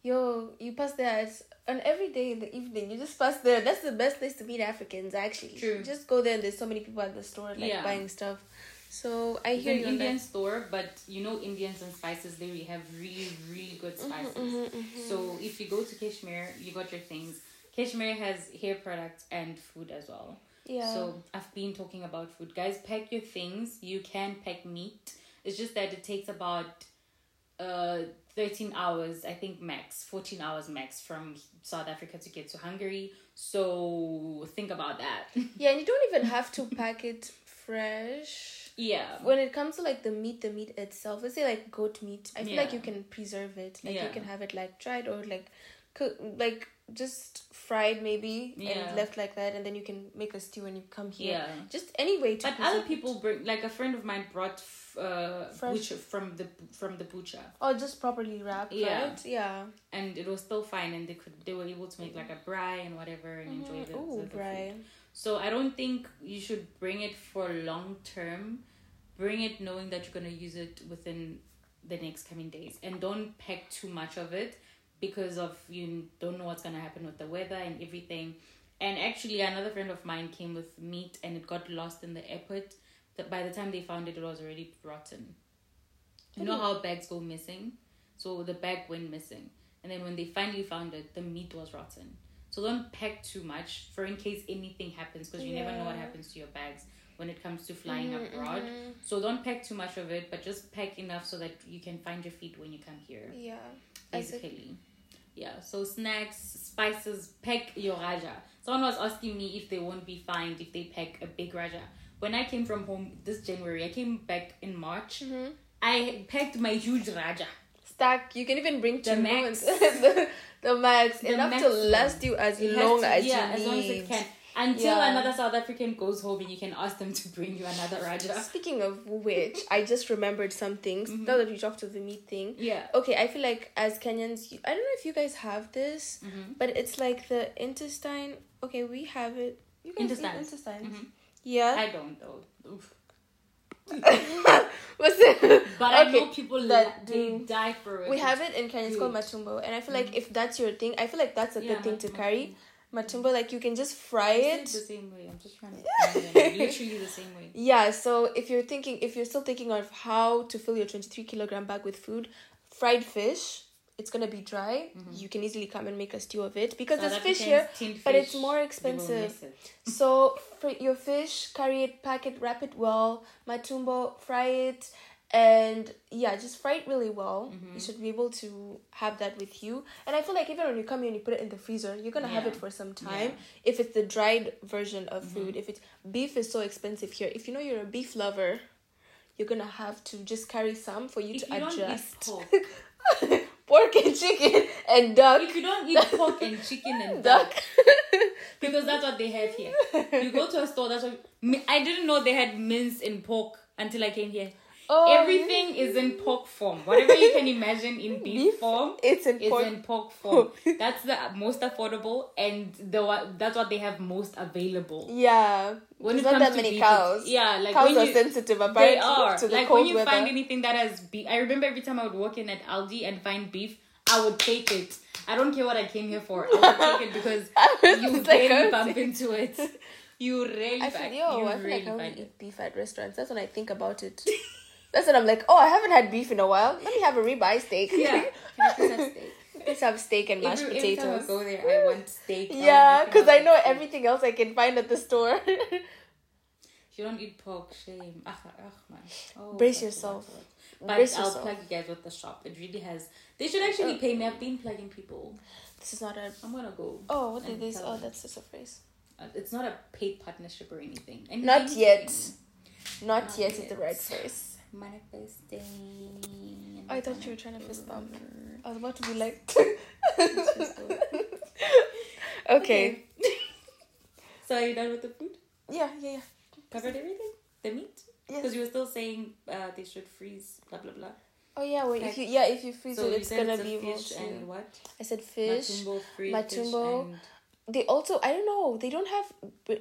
Yo, you pass there and every day in the evening you just pass there. That's the best place to meet Africans actually. True. You just go there and there's so many people at the store like Yeah. buying stuff. So I It's hear an you Indian that. store, but you know Indians and spices, they really have really, really good spices. Mm-hmm, So if you go to Kashmir, you got your things. Kashmir has hair products and food as well. Yeah. So I've been talking about food. Guys, pack your things. You can pack meat. It's just that it takes about uh 13 hours, I think max, 14 hours max from South Africa to get to Hungary. So think about that. yeah, and you don't even have to pack it fresh. yeah. When it comes to like the meat, the meat itself, let's say like goat meat, I feel like you can preserve it. Like Yeah. you can have it like dried or like cook, like just fried maybe Yeah. and left like that, and then you can make a stew when you come here. Yeah. Just any way to. But other it. people bring like a friend of mine brought uh from the from the butcher Oh, just properly wrapped, Yeah. right? Yeah. and it was still fine and they could they were able to make like a braai and whatever and enjoy the, Oh, the, the food. So I don't think you should bring it for long term. Bring it knowing that you're gonna use it within the next coming days, and don't pack too much of it because of you don't know what's gonna happen with the weather and everything. And actually, another friend of mine came with meat, and it got lost in the airport. That by the time they found it, it was already rotten. You know how bags go missing, so the bag went missing, and then when they finally found it, the meat was rotten. So don't pack too much for in case anything happens because you never know what happens to your bags when it comes to flying Mhm, abroad. mhm. So don't pack too much of it, but just pack enough so that you can find your feet when you come here. Yeah. Basically. Yeah, so snacks, spices, pack your Rajah. Someone was asking me if they won't be fined if they pack a big Rajah. When I came from home this January, I came back in March. Mhm. I packed my huge Rajah. Stack. You can even bring The two max. the, the max. The Enough to last you as long to- as yeah, you as long as it can. Until Yeah. another South African goes home and you can ask them to bring you another Rajah. Speaking of which, I just remembered some things. Mm-hmm. Now that we talked to the meat thing. Yeah. Okay, I feel like as Kenyans, you- I don't know if you guys have this, Mhm. but it's like the intestine. Okay, we have it. You guys eat Intestines. intestines. Mhm. Yeah. I don't though. Oof. What's it? But I know people that do- die for it. We have it in Kenya. It's called matumbo, and I feel like if that's your thing, I feel like that's a Yeah, good thing to carry. Matumbo, like you can just fry It's it. the same way. I'm just trying to it. literally the same way. Yeah, so if you're thinking, if you're still thinking of how to fill your 23 kilogram bag with food, fried fish, it's gonna be dry. Mm-hmm. You can easily come and make a stew of it because South there's fish here, tinned but it's more expensive. it. So for your fish, carry it, pack it, wrap it well. Matumbo, fry it, and yeah, just fry it really well. Mm-hmm. You should be able to have that with you. And I feel like even when you come here and you put it in the freezer, you're gonna have it for some time. Yeah. Mm-hmm. If it's the dried version of food, if it's beef is so expensive here. If you know you're a beef lover, you're gonna have to just carry some for you If to you don't eat adjust. pork, Pork and chicken and duck. if you don't eat pork and chicken and Duck. duck, because that's what they have here. You go to a store. That's what I didn't know they had mince in pork until I came here. Oh, Everything is in pork form. Whatever you can imagine in beef, Beef? form, It's in is pork. in pork form. That's the most affordable, and the that's what they have most available. Yeah. When There's it not comes that to many beef, cows. yeah, like cows when are you, sensitive apparently They are. to the like cold when you weather. find anything that has beef, I remember every time I would walk in at Aldi and find beef, I would take it. I don't care what I came here for. I would take it because you like really oh, bump into it. You really, I back, feel, yo, you I feel really like I only eat beef at restaurants. That's when I think about it. That's when I'm like, oh, I haven't had beef in a while. Let me have a ribeye steak. Yeah, steak? Let's have steak and mashed Every, every time I potatoes. go there, I want steak. Yeah, because I know everything else I can find at the store. you don't eat pork, shame. Ugh, ugh, man. Oh, Brace yourself. the right word. But Brace I'll yourself. plug you guys with the shop. It really has. They should actually pay me. I've been plugging people. This is not a. I'm gonna go. Oh, what did this? Oh, that's just a phrase. Uh, It's not a paid partnership or anything. And Not yet. Not, Not yet is the right phrase. Manifesting. I thought you were trying to fist bump. I was about to be like. Go. okay. So are you done with the food? Yeah, yeah, yeah. Covered everything? The meat? Because you were still saying uh, they should freeze, blah blah blah. Oh yeah, wait. Like- if you yeah if you freeze so it, it's gonna it's be fish and what? I said fish. Matumbo, free Matumbo. fish They also I don't know they don't have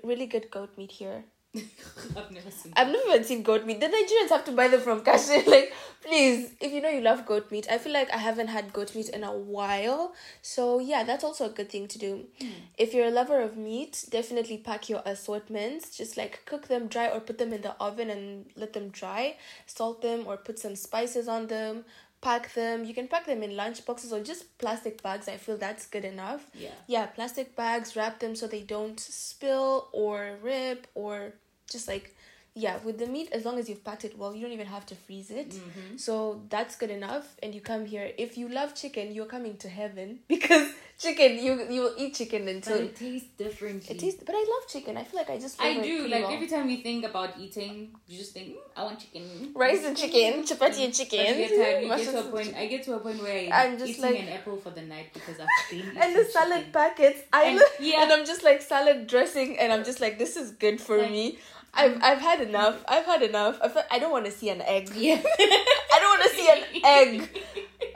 really good goat meat here. I've never seen. I've never even seen goat meat. The Nigerians have to buy them from Cash. like, please, if you know you love goat meat, I feel like I haven't had goat meat in a while. So yeah, that's also a good thing to do. Hmm. If you're a lover of meat, definitely pack your assortments. Just like cook them dry or put them in the oven and let them dry. Salt them or put some spices on them. Pack them. You can pack them in lunch boxes or just plastic bags. I feel that's good enough Yeah. yeah plastic bags wrap them so they don't spill or rip or just like yeah with the meat as long as you've packed it well you don't even have to freeze it Mm-hmm. so that's good enough and you come here if you love chicken you're coming to heaven because chicken you you will eat chicken But until it tastes different it tastes but i love chicken i feel like i just I do. Like every time you think about eating, you just think, mm, I want chicken. rice and chicken chapati and But chicken you get tired. You get to a point. I get to a point where I'm I'm just eating like- an apple for the night because I've been and the salad chicken. packets i And- yeah. and i'm just like salad dressing and i'm just like this is good for Like- me I've, I've had enough. I've had enough. I, feel, I don't want to see an egg. Yeah. I don't want to see an egg.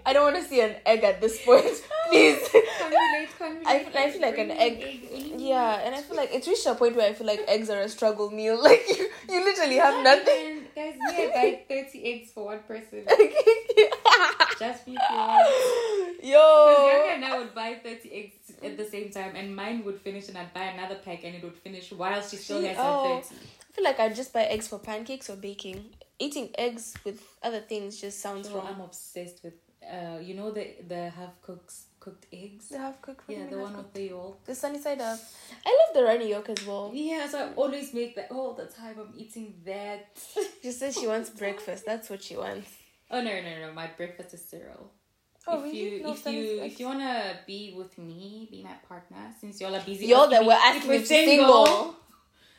I don't want to see an egg at this point. Please. Relate, relate. I feel, I feel like an egg. Yeah, and I feel like it's reached a point where I feel like eggs are a struggle meal. Like you, you literally have nothing. Guys, me I buy 30 eggs for one person. Just. Because Yo. Bianca and I would buy 30 eggs at the same time, and mine would finish, and I'd buy another pack, and it would finish while she still has oh. her 30. I feel like I'd just buy eggs for pancakes or baking. Eating eggs with other things just sounds So wrong. I'm obsessed with, uh, you know, the the half cooks cooked eggs. The half cooked. Yeah, the one with the yolk. the sunny side up. I love the runny yolk as well. Yeah, so I always make that all the time. I'm eating that. She says she wants breakfast. That's what she wants. Oh no no no! My breakfast is cereal. Oh, if really? you No if you if you wanna be with me, be my partner. Since y'all are busy, Y'all that were if asking me to single.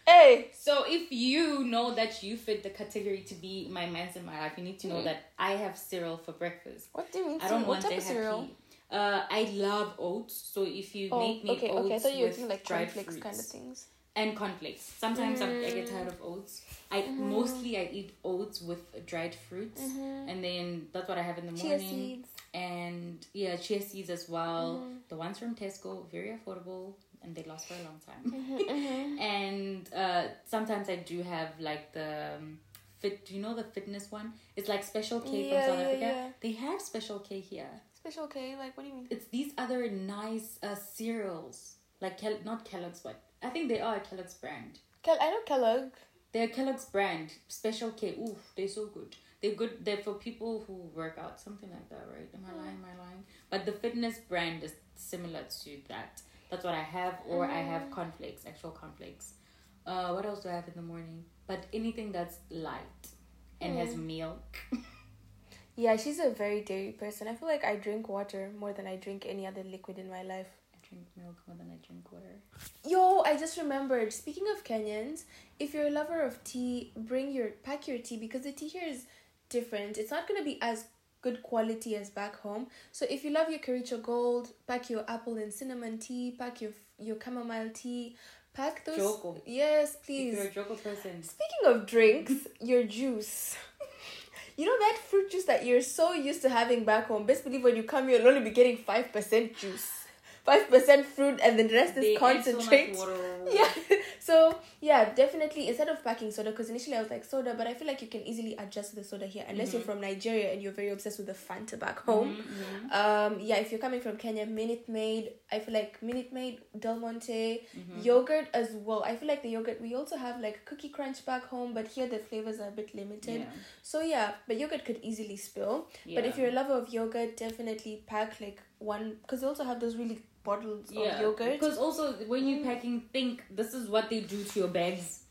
Hey. So if you know that you fit the category to be my man's in my life, you need to know Mm. that I have cereal for breakfast. What do you mean? I don't cereal? want what type of cereal? happy. Uh, I love oats. So if you Oh, make me okay, oats okay. Thought you with like dried fruits kind of things. and cornflakes. Sometimes I'm, I get Mm. tired of oats. I Mm-hmm. mostly I eat oats with dried fruits, and then that's what I have in the Chia morning. seeds. And yeah, chia seeds as well. Mm-hmm. The ones from Tesco, very affordable, and they last for a long time. Mm-hmm, and uh, sometimes I do have like the um, fit. Do you know the fitness one? It's like Special K Yeah, from South yeah, Africa. yeah. They have Special K here. Special K, like what do you mean? It's these other nice uh, cereals, like Kel- not Kellogg's, but I think they are a Kellogg's brand. Kel- I know Kellogg. They're Kellogg's brand, Special K. Ooh, they're so good. They're good. They're for people who work out, something like that, right? Am I lying? Am I lying? But the fitness brand is similar to that. That's what I have, or I have cornflakes, actual cornflakes. Uh, what else do I have in the morning? But anything that's light and has milk. Yeah, she's a very dairy person. I feel like I drink water more than I drink any other liquid in my life. I drink milk more than I drink water. Yo, I just remembered. Speaking of Kenyans, if you're a lover of tea, bring your pack your tea because the tea here is different. It's not gonna be as good quality as back home. So if you love your Kericho Gold, pack your apple and cinnamon tea. Pack your your chamomile tea. Pack those. Joko. Yes, If please. you're a Joko person, Speaking of drinks, your juice. You know that fruit juice that you're so used to having back home. Best believe when you come here, you'll only be getting five percent juice, five percent fruit, and the rest they is add so concentrate. yeah. So yeah, definitely instead of packing soda, because initially I was like soda, but I feel like you can easily adjust the soda here unless you're from Nigeria and you're very obsessed with the Fanta back home. Mm-hmm. Um, yeah, if you're coming from Kenya, Minute Maid. I feel like Minute Maid, Del Monte, Mm-hmm. yogurt as well. I feel like the yogurt. We also have like Cookie Crunch back home, but here the flavors are a bit limited. Yeah. So yeah, but yogurt could easily spill. But if you're a lover of yogurt, definitely pack like one because they also have those really bottles yeah. of yogurt. Because also when you're mm. packing, think this is what they do to your bags.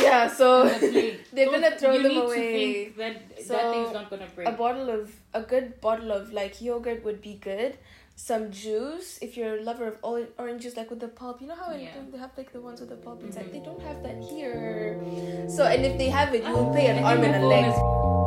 Yeah, so on the plate. they're Those- gonna throw them away. think that So, that thing's not gonna break. a bottle of a good bottle of like yogurt would be good. Some juice if you're a lover of orange juice, like with the pulp. You know how Yeah. they have like the ones with the pulp inside. They mm. don't have that here. So and if they have it, you will pay an arm and a leg.